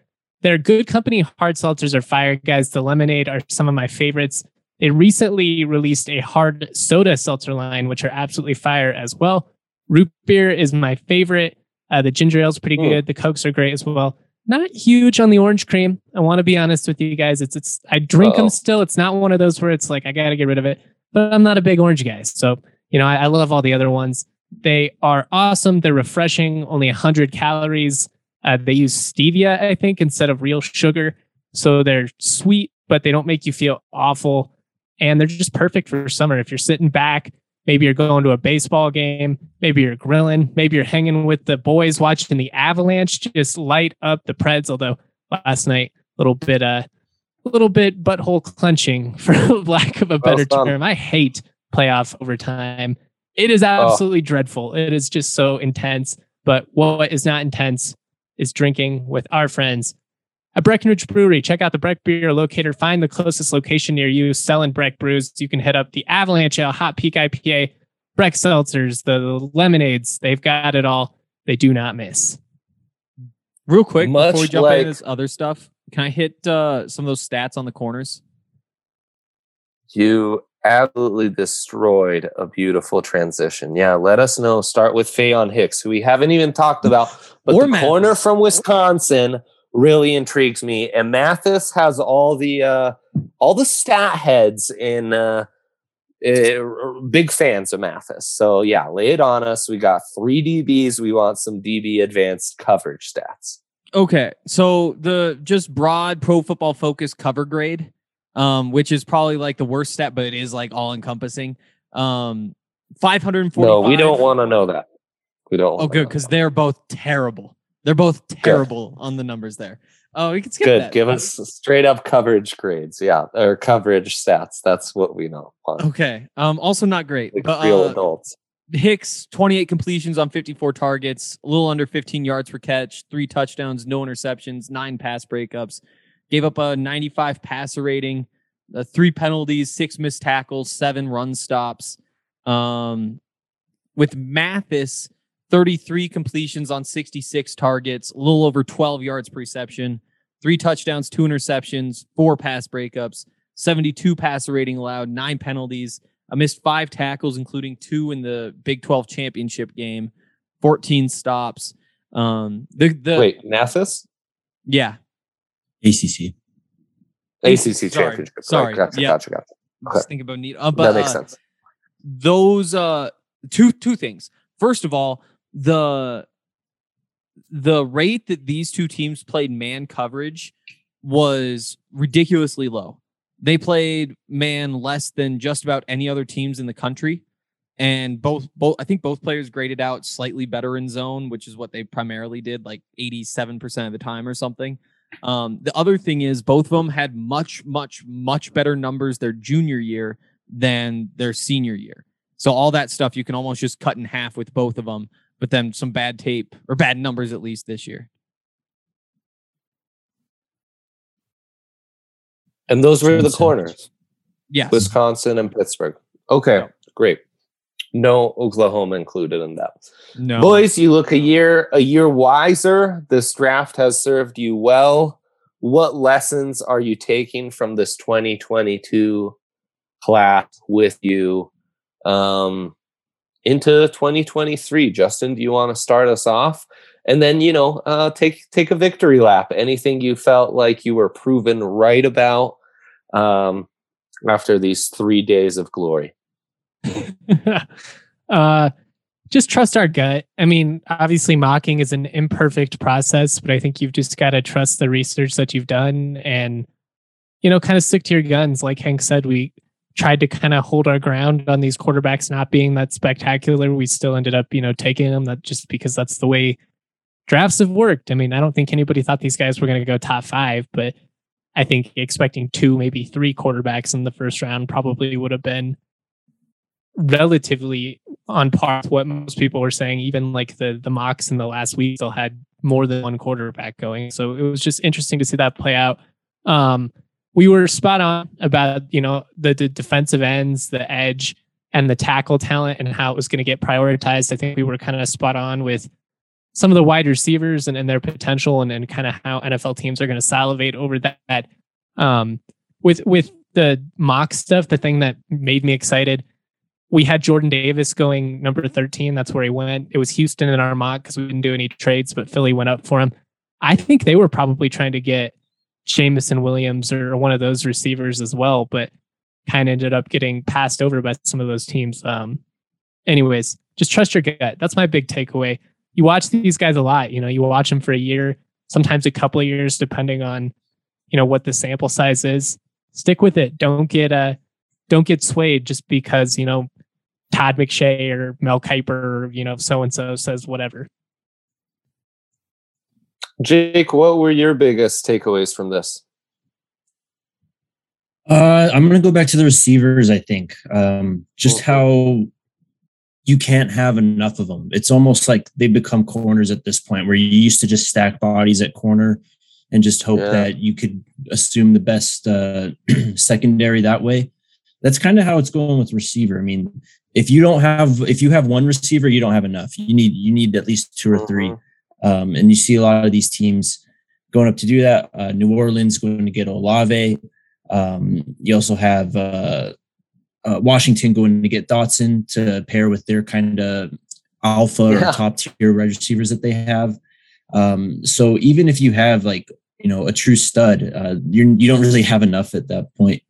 They're good company. Hard seltzers are fire, guys. The lemonade are some of my favorites. They recently released a hard soda seltzer line, which are absolutely fire as well. Root beer is my favorite. Uh, the ginger ale is pretty Mm. good. The cokes are great as well. Not huge on the orange cream. I want to be honest with you guys. It's it's I drink Uh-oh. them still. It's not one of those where it's like I got to get rid of it. But I'm not a big orange guy. So you know I, I love all the other ones. They are awesome. They're refreshing. Only 100 calories. Uh, they use stevia, I think, instead of real sugar. So they're sweet, but they don't make you feel awful. And they're just perfect for summer. If you're sitting back, Maybe you're going to a baseball game. Maybe you're grilling. Maybe you're hanging with the boys watching the Avalanche just light up the Preds. Although last night, a little bit, uh, a little bit butthole clenching, [LAUGHS] for lack of a better well term. I hate playoff overtime. It is oh. absolutely oh. dreadful. It is just so intense. But what is not intense is drinking with our friends at Breckenridge Brewery. Check out the Breck Beer Locator. Find the closest location near you selling Breck brews. You can hit up the Avalanche Ale, Hot Peak IPA, Breck Seltzers, the lemonades. They've got it all. They do not miss. Real quick, Much before we jump like, into this other stuff, can I hit uh, some of those stats on the corners? You absolutely destroyed a beautiful transition. Yeah, let us know. Start with Faion Hicks, who we haven't even talked about, but or the corner from Wisconsin really intrigues me. And Mathis has all the uh, all the stat heads in uh, big fans of Mathis. So yeah, lay it on us. We got three DBs. We want some DB advanced coverage stats. Okay, so the just broad pro football focus cover grade, um, which is probably like the worst stat, but it is like all encompassing. Um, five hundred forty. No, we don't want to know that. We don't. Oh, good, because they're both terrible. They're both terrible Good. on the numbers there. Oh, we can skip Good. That. Give us straight up coverage grades. Yeah, or coverage stats. That's what we know. Okay. Um. Also not great. Like but, real uh, adults. Hicks, 28 completions on 54 targets, a little under 15 yards per catch, three touchdowns, no interceptions, nine pass breakups. Gave up a 95 passer rating, uh, three penalties, six missed tackles, seven run stops. Um, with Mathis, 33 completions on 66 targets, a little over 12 yards per reception, three touchdowns, two interceptions, four pass breakups, 72 passer rating allowed, nine penalties. I missed five tackles, including two in the Big 12 championship game, 14 stops. Um, the, the wait, Nasus? Yeah, ACC. ACC championship. Sorry, gotcha, yeah. gotcha, gotcha. Okay. Just think about need. Uh, but, that makes uh, sense. Those uh, two two things. First of all, the the rate that these two teams played man coverage was ridiculously low. They played man less than just about any other teams in the country. And both both I think both players graded out slightly better in zone, which is what they primarily did, like 87% of the time or something. Um, the other thing is both of them had much, much, much better numbers their junior year than their senior year. So all that stuff you can almost just cut in half with both of them but then some bad tape or bad numbers at least this year. And those were the corners. Yes. Wisconsin and Pittsburgh. Okay, yeah. great. No Oklahoma included in that. No. Boys, you look a year a year wiser. This draft has served you well. What lessons are you taking from this 2022 class with you? Um, into 2023. Justin, do you want to start us off? And then, you know, uh, take take a victory lap. Anything you felt like you were proven right about um, after these three days of glory? [LAUGHS] uh, just trust our gut. I mean, obviously, mocking is an imperfect process, but I think you've just got to trust the research that you've done and, you know, kind of stick to your guns. Like Hank said, we tried to kind of hold our ground on these quarterbacks not being that spectacular. We still ended up, you know, taking them that just because that's the way drafts have worked. I mean, I don't think anybody thought these guys were going to go top five, but I think expecting two, maybe three quarterbacks in the first round probably would have been relatively on par with what most people were saying. Even like the the mocks in the last week still had more than one quarterback going. So it was just interesting to see that play out. Um, we were spot on about you know the, the defensive ends, the edge, and the tackle talent, and how it was going to get prioritized. I think we were kind of spot on with some of the wide receivers and, and their potential, and, and kind of how NFL teams are going to salivate over that. Um, with with the mock stuff, the thing that made me excited, we had Jordan Davis going number 13. That's where he went. It was Houston in our mock because we didn't do any trades, but Philly went up for him. I think they were probably trying to get Jameson Williams or one of those receivers as well, but kind of ended up getting passed over by some of those teams. Um, anyways, just trust your gut. That's my big takeaway. You watch these guys a lot. You know, you watch them for a year, sometimes a couple of years, depending on you know what the sample size is. Stick with it. Don't get uh don't get swayed just because you know Todd McShay or Mel Kiper, you know, so and so says whatever. Jake, what were your biggest takeaways from this? Uh, I'm going to go back to the receivers. I think um, just how you can't have enough of them. It's almost like they become corners at this point, where you used to just stack bodies at corner and just hope yeah. that you could assume the best uh, [CLEARS THROAT] secondary that way. That's kind of how it's going with receiver. I mean, if you don't have if you have one receiver, you don't have enough. You need you need at least two or 3 uh-huh. Um, and you see a lot of these teams going up to do that. Uh, New Orleans going to get Olave. Um, you also have uh, uh, Washington going to get Dotson to pair with their kind of alpha yeah. or top tier receivers that they have. Um, so even if you have like you know a true stud, uh, you you don't really have enough at that point.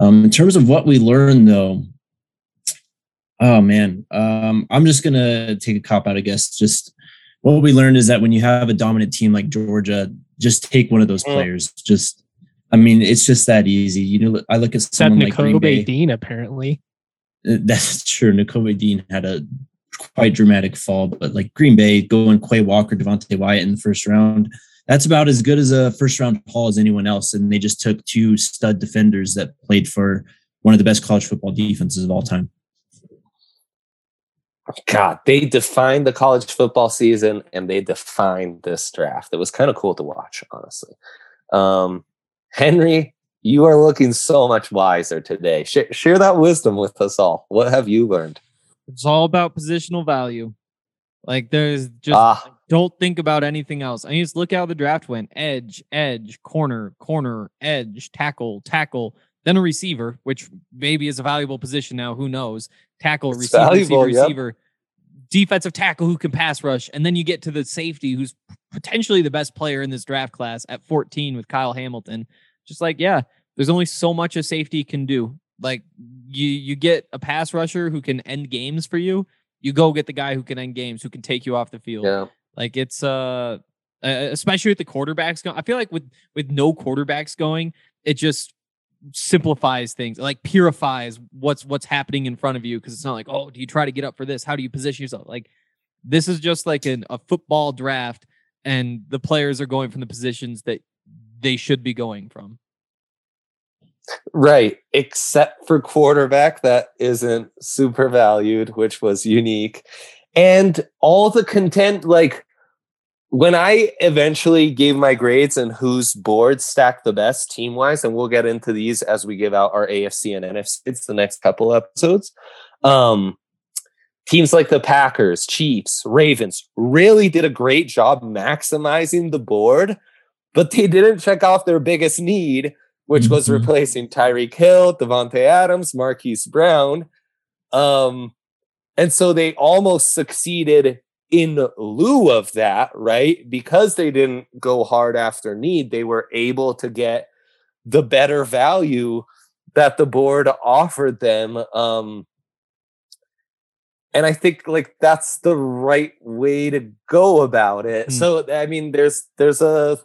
Um, in terms of what we learned, though, oh man, um, I'm just gonna take a cop out. I guess just what we learned is that when you have a dominant team like Georgia, just take one of those mm. players. Just I mean, it's just that easy. You know, I look at someone Except like Nakobe Dean, apparently. Uh, that's [LAUGHS] true. Nakobe Dean had a quite dramatic fall, but like Green Bay going Quay Walker, Devonte Wyatt in the first round, that's about as good as a first round haul as anyone else. And they just took two stud defenders that played for one of the best college football defenses of all time. God, they defined the college football season and they defined this draft. It was kind of cool to watch, honestly. Um, Henry, you are looking so much wiser today. Sh- share that wisdom with us all. What have you learned? It's all about positional value. Like there's just ah. don't think about anything else. I mean, just look how the draft went: edge, edge, corner, corner, edge, tackle, tackle, then a receiver, which maybe is a valuable position now. Who knows? Tackle, it's receiver, valuable, receiver, yep. receiver, defensive tackle who can pass rush, and then you get to the safety who's potentially the best player in this draft class at 14 with Kyle Hamilton. Just like, yeah, there's only so much a safety can do. Like you you get a pass rusher who can end games for you. You go get the guy who can end games, who can take you off the field. Yeah. Like it's uh especially with the quarterbacks going. I feel like with with no quarterbacks going, it just simplifies things like purifies what's what's happening in front of you because it's not like oh do you try to get up for this how do you position yourself like this is just like an, a football draft and the players are going from the positions that they should be going from. Right, except for quarterback that isn't super valued, which was unique. And all the content, like when I eventually gave my grades and whose board stacked the best team wise, and we'll get into these as we give out our AFC and NFC it's the next couple episodes. Um, teams like the Packers, Chiefs, Ravens really did a great job maximizing the board but they didn't check off their biggest need, which mm-hmm. was replacing Tyreek Hill, Davante Adams, Marquise Brown. Um, and so they almost succeeded in lieu of that, right? Because they didn't go hard after need, they were able to get the better value that the board offered them. Um, and I think like that's the right way to go about it. Mm. So I mean, there's there's a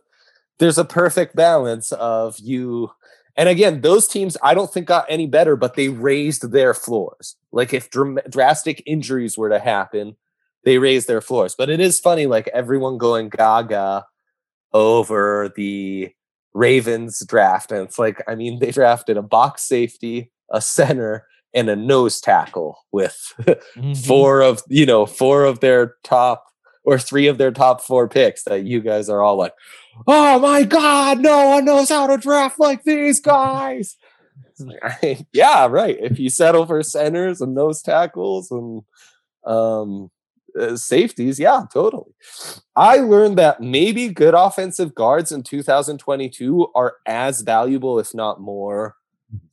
there's a perfect balance of you and again those teams i don't think got any better but they raised their floors like if dr- drastic injuries were to happen they raise their floors but it is funny like everyone going gaga over the ravens draft and it's like i mean they drafted a box safety a center and a nose tackle with [LAUGHS] mm-hmm. four of you know four of their top or three of their top four picks that you guys are all like oh my god, no one knows how to draft like these guys. [LAUGHS] yeah, right. If you settle for centers and nose tackles and um, uh, safeties, yeah, totally. I learned that maybe good offensive guards in 2022 are as valuable, if not more,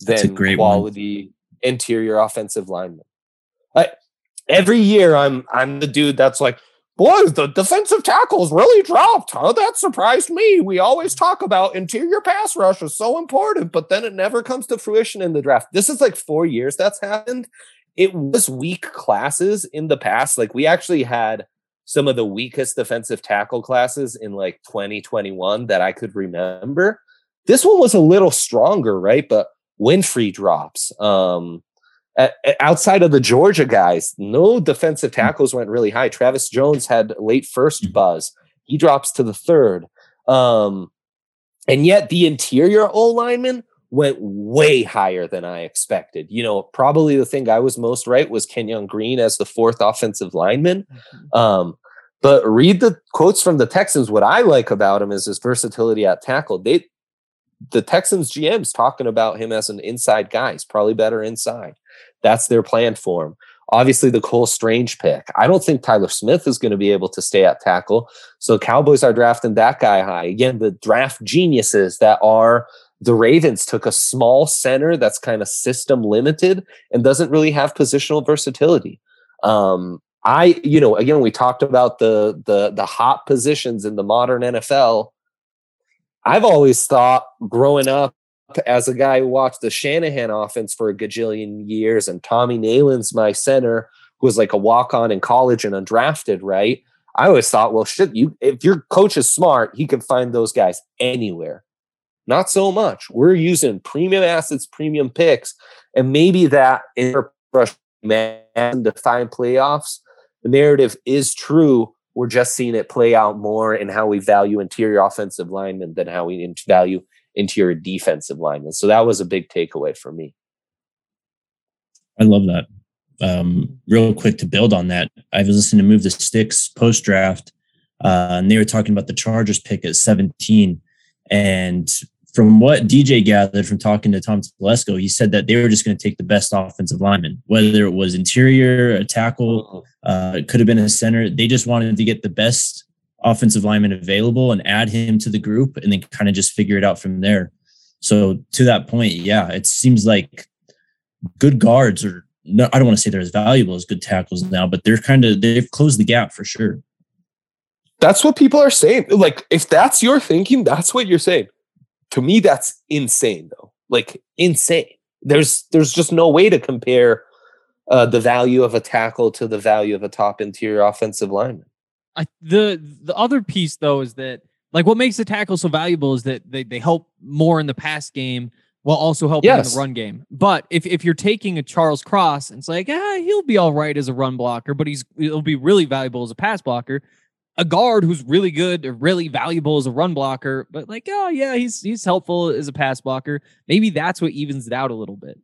than quality one. interior offensive linemen. I, every year, I'm I'm the dude that's like, boy, the defensive tackles really dropped, huh? That surprised me. We always talk about interior pass rush is so important, but then it never comes to fruition in the draft. This is like four years that's happened. It was weak classes in the past. Like we actually had some of the weakest defensive tackle classes in like 2021 that I could remember. This one was a little stronger, right? But Winfrey drops. Um, outside of the Georgia guys, no defensive tackles went really high. Travis Jones had late 1st Mhm. buzz. He drops to the third. Um, and yet the interior O lineman went way higher than I expected. You know, probably the thing I was most right was Kenyon Green as the fourth offensive lineman. Um, but read the quotes from the Texans. What I like about him is his versatility at tackle. They, the Texans GM's talking about him as an inside guy. He's probably better inside. That's their plan for him. Obviously, the Cole Strange pick. I don't think Tyler Smith is going to be able to stay at tackle. So Cowboys are drafting that guy high. Again, the draft geniuses that are the Ravens took a small center that's kind of system limited and doesn't really have positional versatility. Um, I, you know, again, we talked about the the the hot positions in the modern NFL. I've always thought growing up as a guy who watched the Shanahan offense for a gajillion years, and Tommy Nalen's my center, who was like a walk on in college and undrafted, right? I always thought, well, shit, you if your coach is smart, he can find those guys anywhere. Not so much. We're using premium assets, premium picks, and maybe that airbrush man to find playoffs. The narrative is true. We're just seeing it play out more in how we value interior offensive linemen than how we value interior defensive linemen. So that was a big takeaway for me. I love that. Um, real quick to build on that, I was listening to Move the Sticks post draft, uh, and they were talking about the Chargers pick at 17. And from what DJ gathered from talking to Tom Telesco, he said that they were just going to take the best offensive lineman, whether it was interior, a tackle, uh, it could have been a center. They just wanted to get the best offensive lineman available and add him to the group and then kind of just figure it out from there. So to that point, yeah, it seems like good guards are no, I don't want to say they're as valuable as good tackles now, but they're kind of they've closed the gap for sure. That's what people are saying. Like, if that's your thinking, that's what you're saying. To me, that's insane, though. Like, insane. There's there's just no way to compare uh, the value of a tackle to the value of a top interior offensive lineman. I, the the other piece though is that like what makes the tackle so valuable is that they, they help more in the pass game while also helping Yes. in the run game. But if, if you're taking a Charles Cross and it's like, ah, he'll be all right as a run blocker, but he's he'll be really valuable as a pass blocker. A guard who's really good or really valuable as a run blocker, but like, oh yeah, he's he's helpful as a pass blocker. Maybe that's what evens it out a little bit.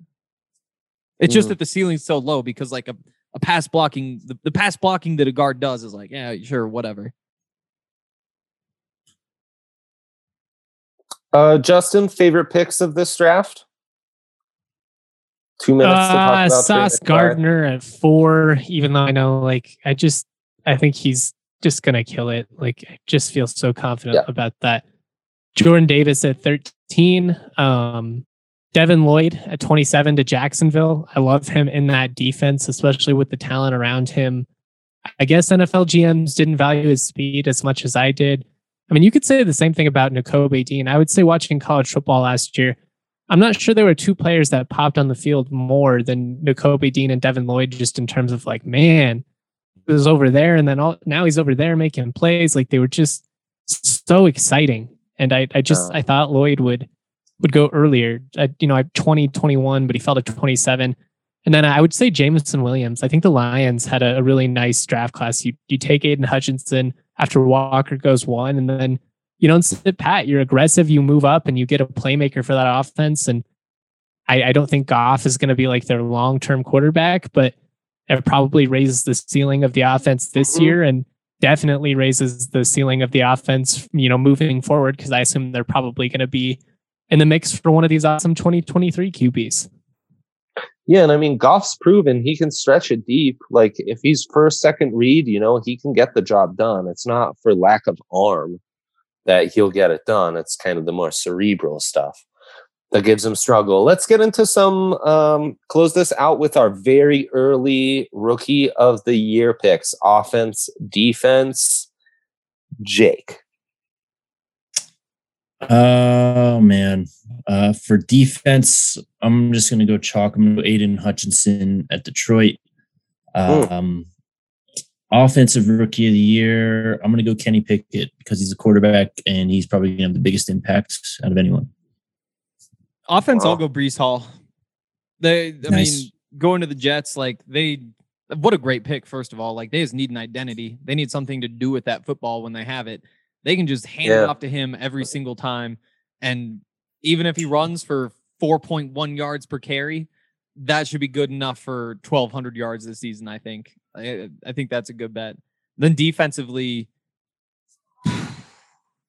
It's just Mhm. that the ceiling's so low because like a, a pass blocking the, the pass blocking that a guard does is like, yeah, sure, whatever. Uh, Justin, favorite picks of this draft? Two minutes to talk Uh, about Sauce favorite guard. Gardner at four, even though I know, like, I just, I think he's just going to kill it. Like, I just feel so confident Yeah. about that. Jordan Davis at 13. Um, Devin Lloyd at 27 to Jacksonville. I love him in that defense, especially with the talent around him. I guess NFL GMs didn't value his speed as much as I did. I mean, you could say the same thing about Nakobe Dean. I would say watching college football last year, I'm not sure there were two players that popped on the field more than Nakobe Dean and Devin Lloyd, just in terms of like, man, was over there, and then all, now he's over there making plays. Like they were just so exciting, and I, I just. I thought Lloyd would would go earlier. I, you know, I 20, 21, but he fell to 27. And then I would say Jameson Williams. I think the Lions had a, a really nice draft class. You you take Aidan Hutchinson after Walker goes one, and then you don't sit pat. You're aggressive. You move up, and you get a playmaker for that offense. And I, I don't think Goff is going to be like their long term quarterback, but it probably raises the ceiling of the offense this Mhm. year, and definitely raises the ceiling of the offense. You know, moving forward, because I assume they're probably going to be in the mix for one of these awesome 2023 QBs. Yeah, and I mean Goff's proven he can stretch it deep. Like if he's first, second read, you know, he can get the job done. It's not for lack of arm that he'll get it done. It's kind of the more cerebral stuff that gives him struggle. Let's get into some um close this out with our very early rookie of the year picks. Offense, defense. Jake. Oh man. Uh, for defense, I'm just gonna go chalk. I'm gonna go Aidan Hutchinson at Detroit. Um, offensive rookie of the year, I'm gonna go Kenny Pickett because he's a quarterback and he's probably gonna have the biggest impact out of anyone. Offense, I'll go Breece Hall. They, I Nice. mean, going to the Jets, like they, what a great pick. First of all, like they just need an identity. They need something to do with that football when they have it. They can just hand Yeah. it off to him every single time, and even if he runs for 4.1 yards per carry, that should be good enough for 1,200 yards this season. I think. I, I think that's a good bet. Then defensively,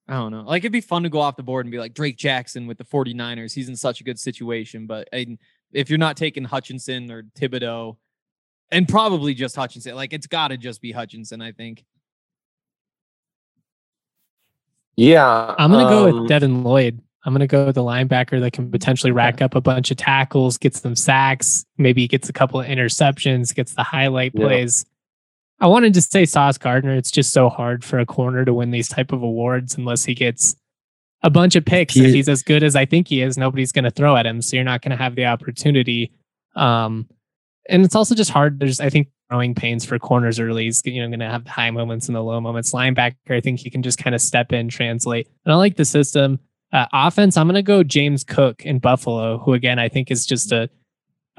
I don't know. Like it'd be fun to go off the board and be like Drake Jackson with the 49ers. He's in such a good situation. But I, if you're not taking Hutchinson or Thibodeaux, and probably just Hutchinson, like it's got to just be Hutchinson, I think. Yeah. I'm gonna go um, with Devin Lloyd. I'm gonna go with the linebacker that can potentially rack up a bunch of tackles, gets some sacks, maybe gets a couple of interceptions, gets the highlight Yeah. plays. I wanted to say Sauce Gardner. It's just so hard for a corner to win these type of awards unless he gets a bunch of picks. He- if he's as good as I think he is, nobody's going to throw at him, so you're not going to have the opportunity. Um, and it's also just hard. There's, I think, growing pains for corners early. He's you know going to have the high moments and the low moments. Linebacker, I think he can just kind of step in, translate. And I like the system. Uh, offense, I'm going to go James Cook in Buffalo, who again I think is just a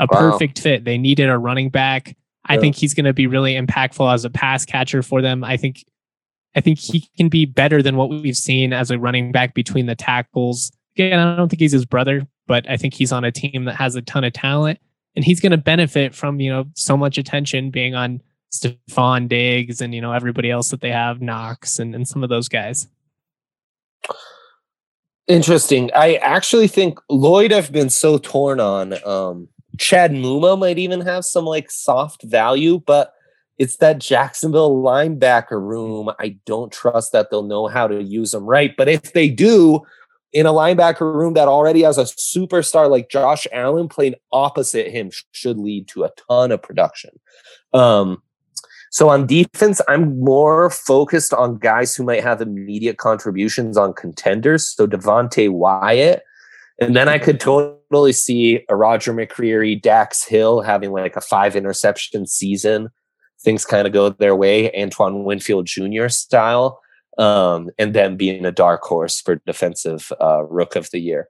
a Wow. perfect fit. They needed a running back. I Yeah. think he's going to be really impactful as a pass catcher for them. I think I think he can be better than what we've seen as a running back between the tackles. Again, I don't think he's his brother, but I think he's on a team that has a ton of talent and he's going to benefit from, you know, so much attention being on Stefon Diggs and, you know, everybody else that they have, Knox and, and some of those guys. Interesting. I actually think Lloyd I've been so torn on. Um Chad Muma might even have some like soft value, but it's that Jacksonville linebacker room. I don't trust that they'll know how to use them right. But if they do, in a linebacker room that already has a superstar like Josh Allen playing opposite him should lead to a ton of production. Um, so on defense, I'm more focused on guys who might have immediate contributions on contenders. So Devonte Wyatt. And then I could totally see a Roger McCreary, Dax Hill having like a five interception season. Things kind of go their way, Antoine Winfield Jr. style, um, and then being a dark horse for defensive uh, rook of the year.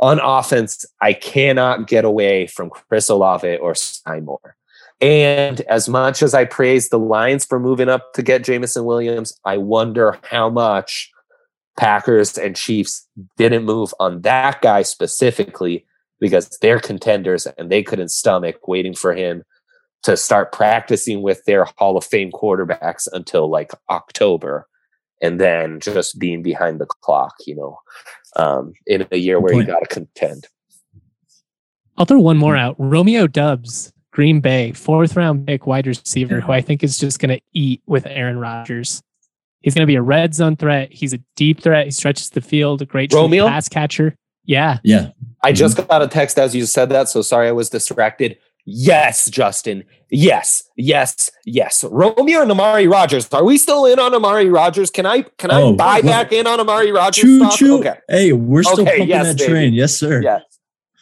On offense, I cannot get away from Chris Olave or Skyy Moore. And as much as I praise the Lions for moving up to get Jameson Williams, I wonder how much Packers and Chiefs didn't move on that guy specifically because they're contenders and they couldn't stomach waiting for him to start practicing with their Hall of Fame quarterbacks until like October and then just being behind the clock, you know, um, in a year where you got to contend. I'll throw one more out. Romeo Doubs, Green Bay, fourth round pick wide receiver, who I think is just going to eat with Aaron Rodgers. He's going to be a red zone threat. He's a deep threat. He stretches the field, a great true Romeo? pass catcher. Yeah. Yeah. I mm-hmm. just got a text as you said that, so sorry I was distracted. Yes, Justin. Yes, yes, yes. Romeo and Amari Rogers. Are we still in on Amari Rogers? Can I can I Oh, buy well, back in on Amari Rogers? Choo stock? choo. Okay. Hey, we're still Okay, pumping yes, that baby. train. Yes, sir. Yes.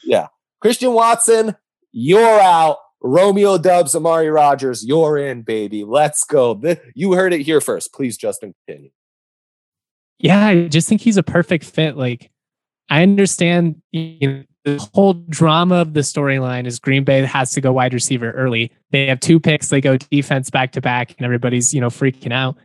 Yeah. Christian Watson, you're out. Romeo Doubs, Amari Rogers, you're in, baby. Let's go. You heard it here first. Please, Justin, continue. Yeah. I just think he's a perfect fit. Like, I understand you know, the whole drama of the storyline is Green Bay has to go wide receiver early. They have two picks, they go defense back to back, and everybody's, you know, freaking out.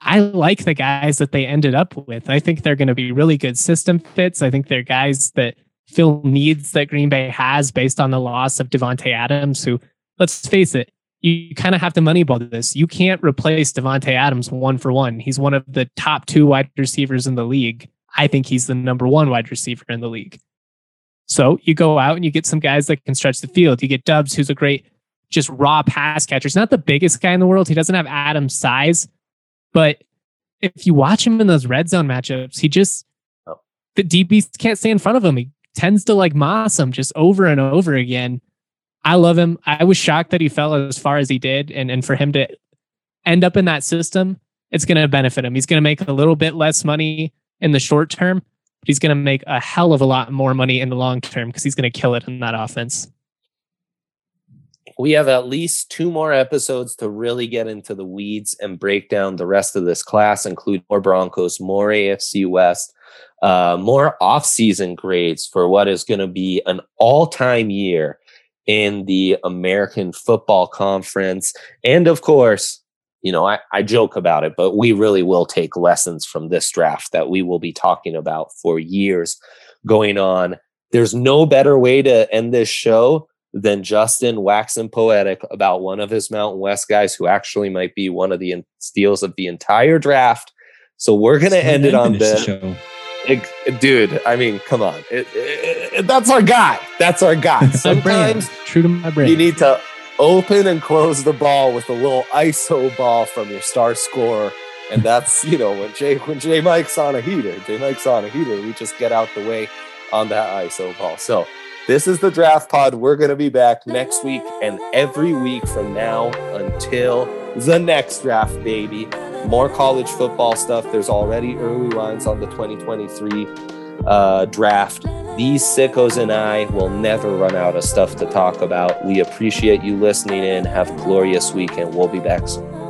I like the guys that they ended up with. I think they're going to be really good system fits. I think they're guys that fill needs that Green Bay has based on the loss of Davante Adams, who, let's face it, you kind of have to moneyball this. You can't replace Davante Adams one for one. He's one of the top two wide receivers in the league. I think he's the number one wide receiver in the league. So you go out and you get some guys that can stretch the field. You get Doubs, who's a great, just raw pass catcher. He's not the biggest guy in the world. He doesn't have Adams' size, but if you watch him in those red zone matchups, he just Oh. the DBs can't stay in front of him. He tends to like moss him just over and over again. I love him. I was shocked that he fell as far as he did, and and for him to end up in that system, it's going to benefit him. He's going to make a little bit less money in the short term, but he's going to make a hell of a lot more money in the long term because he's going to kill it in that offense. We have at least two more episodes to really get into the weeds and break down the rest of this class, include more Broncos, more AFC West, uh, more offseason grades for what is going to be an all time year in the American Football Conference. And of course, you know, I, I joke about it, but we really will take lessons from this draft that we will be talking about for years going on. There's no better way to end this show than Justin waxing poetic about one of his Mountain West guys who actually might be one of the steals of the entire draft. So we're going to end it on this. It, dude, I mean, come on. It, it, that's our guy. That's our guy. Sometimes true to my brain. You need to open and close the ball with a little ISO ball from your star scorer. And that's, you know, when Jay when Jay Mike's on a heater, Jay Mike's on a heater, we just get out the way on that ISO ball. So this is the draft pod. We're gonna be back next week and every week from now until the next draft, baby. More college football stuff. There's already early lines on the 2023 uh, draft. These sickos and I will never run out of stuff to talk about. We appreciate you listening in. Have a glorious week, and we'll be back soon.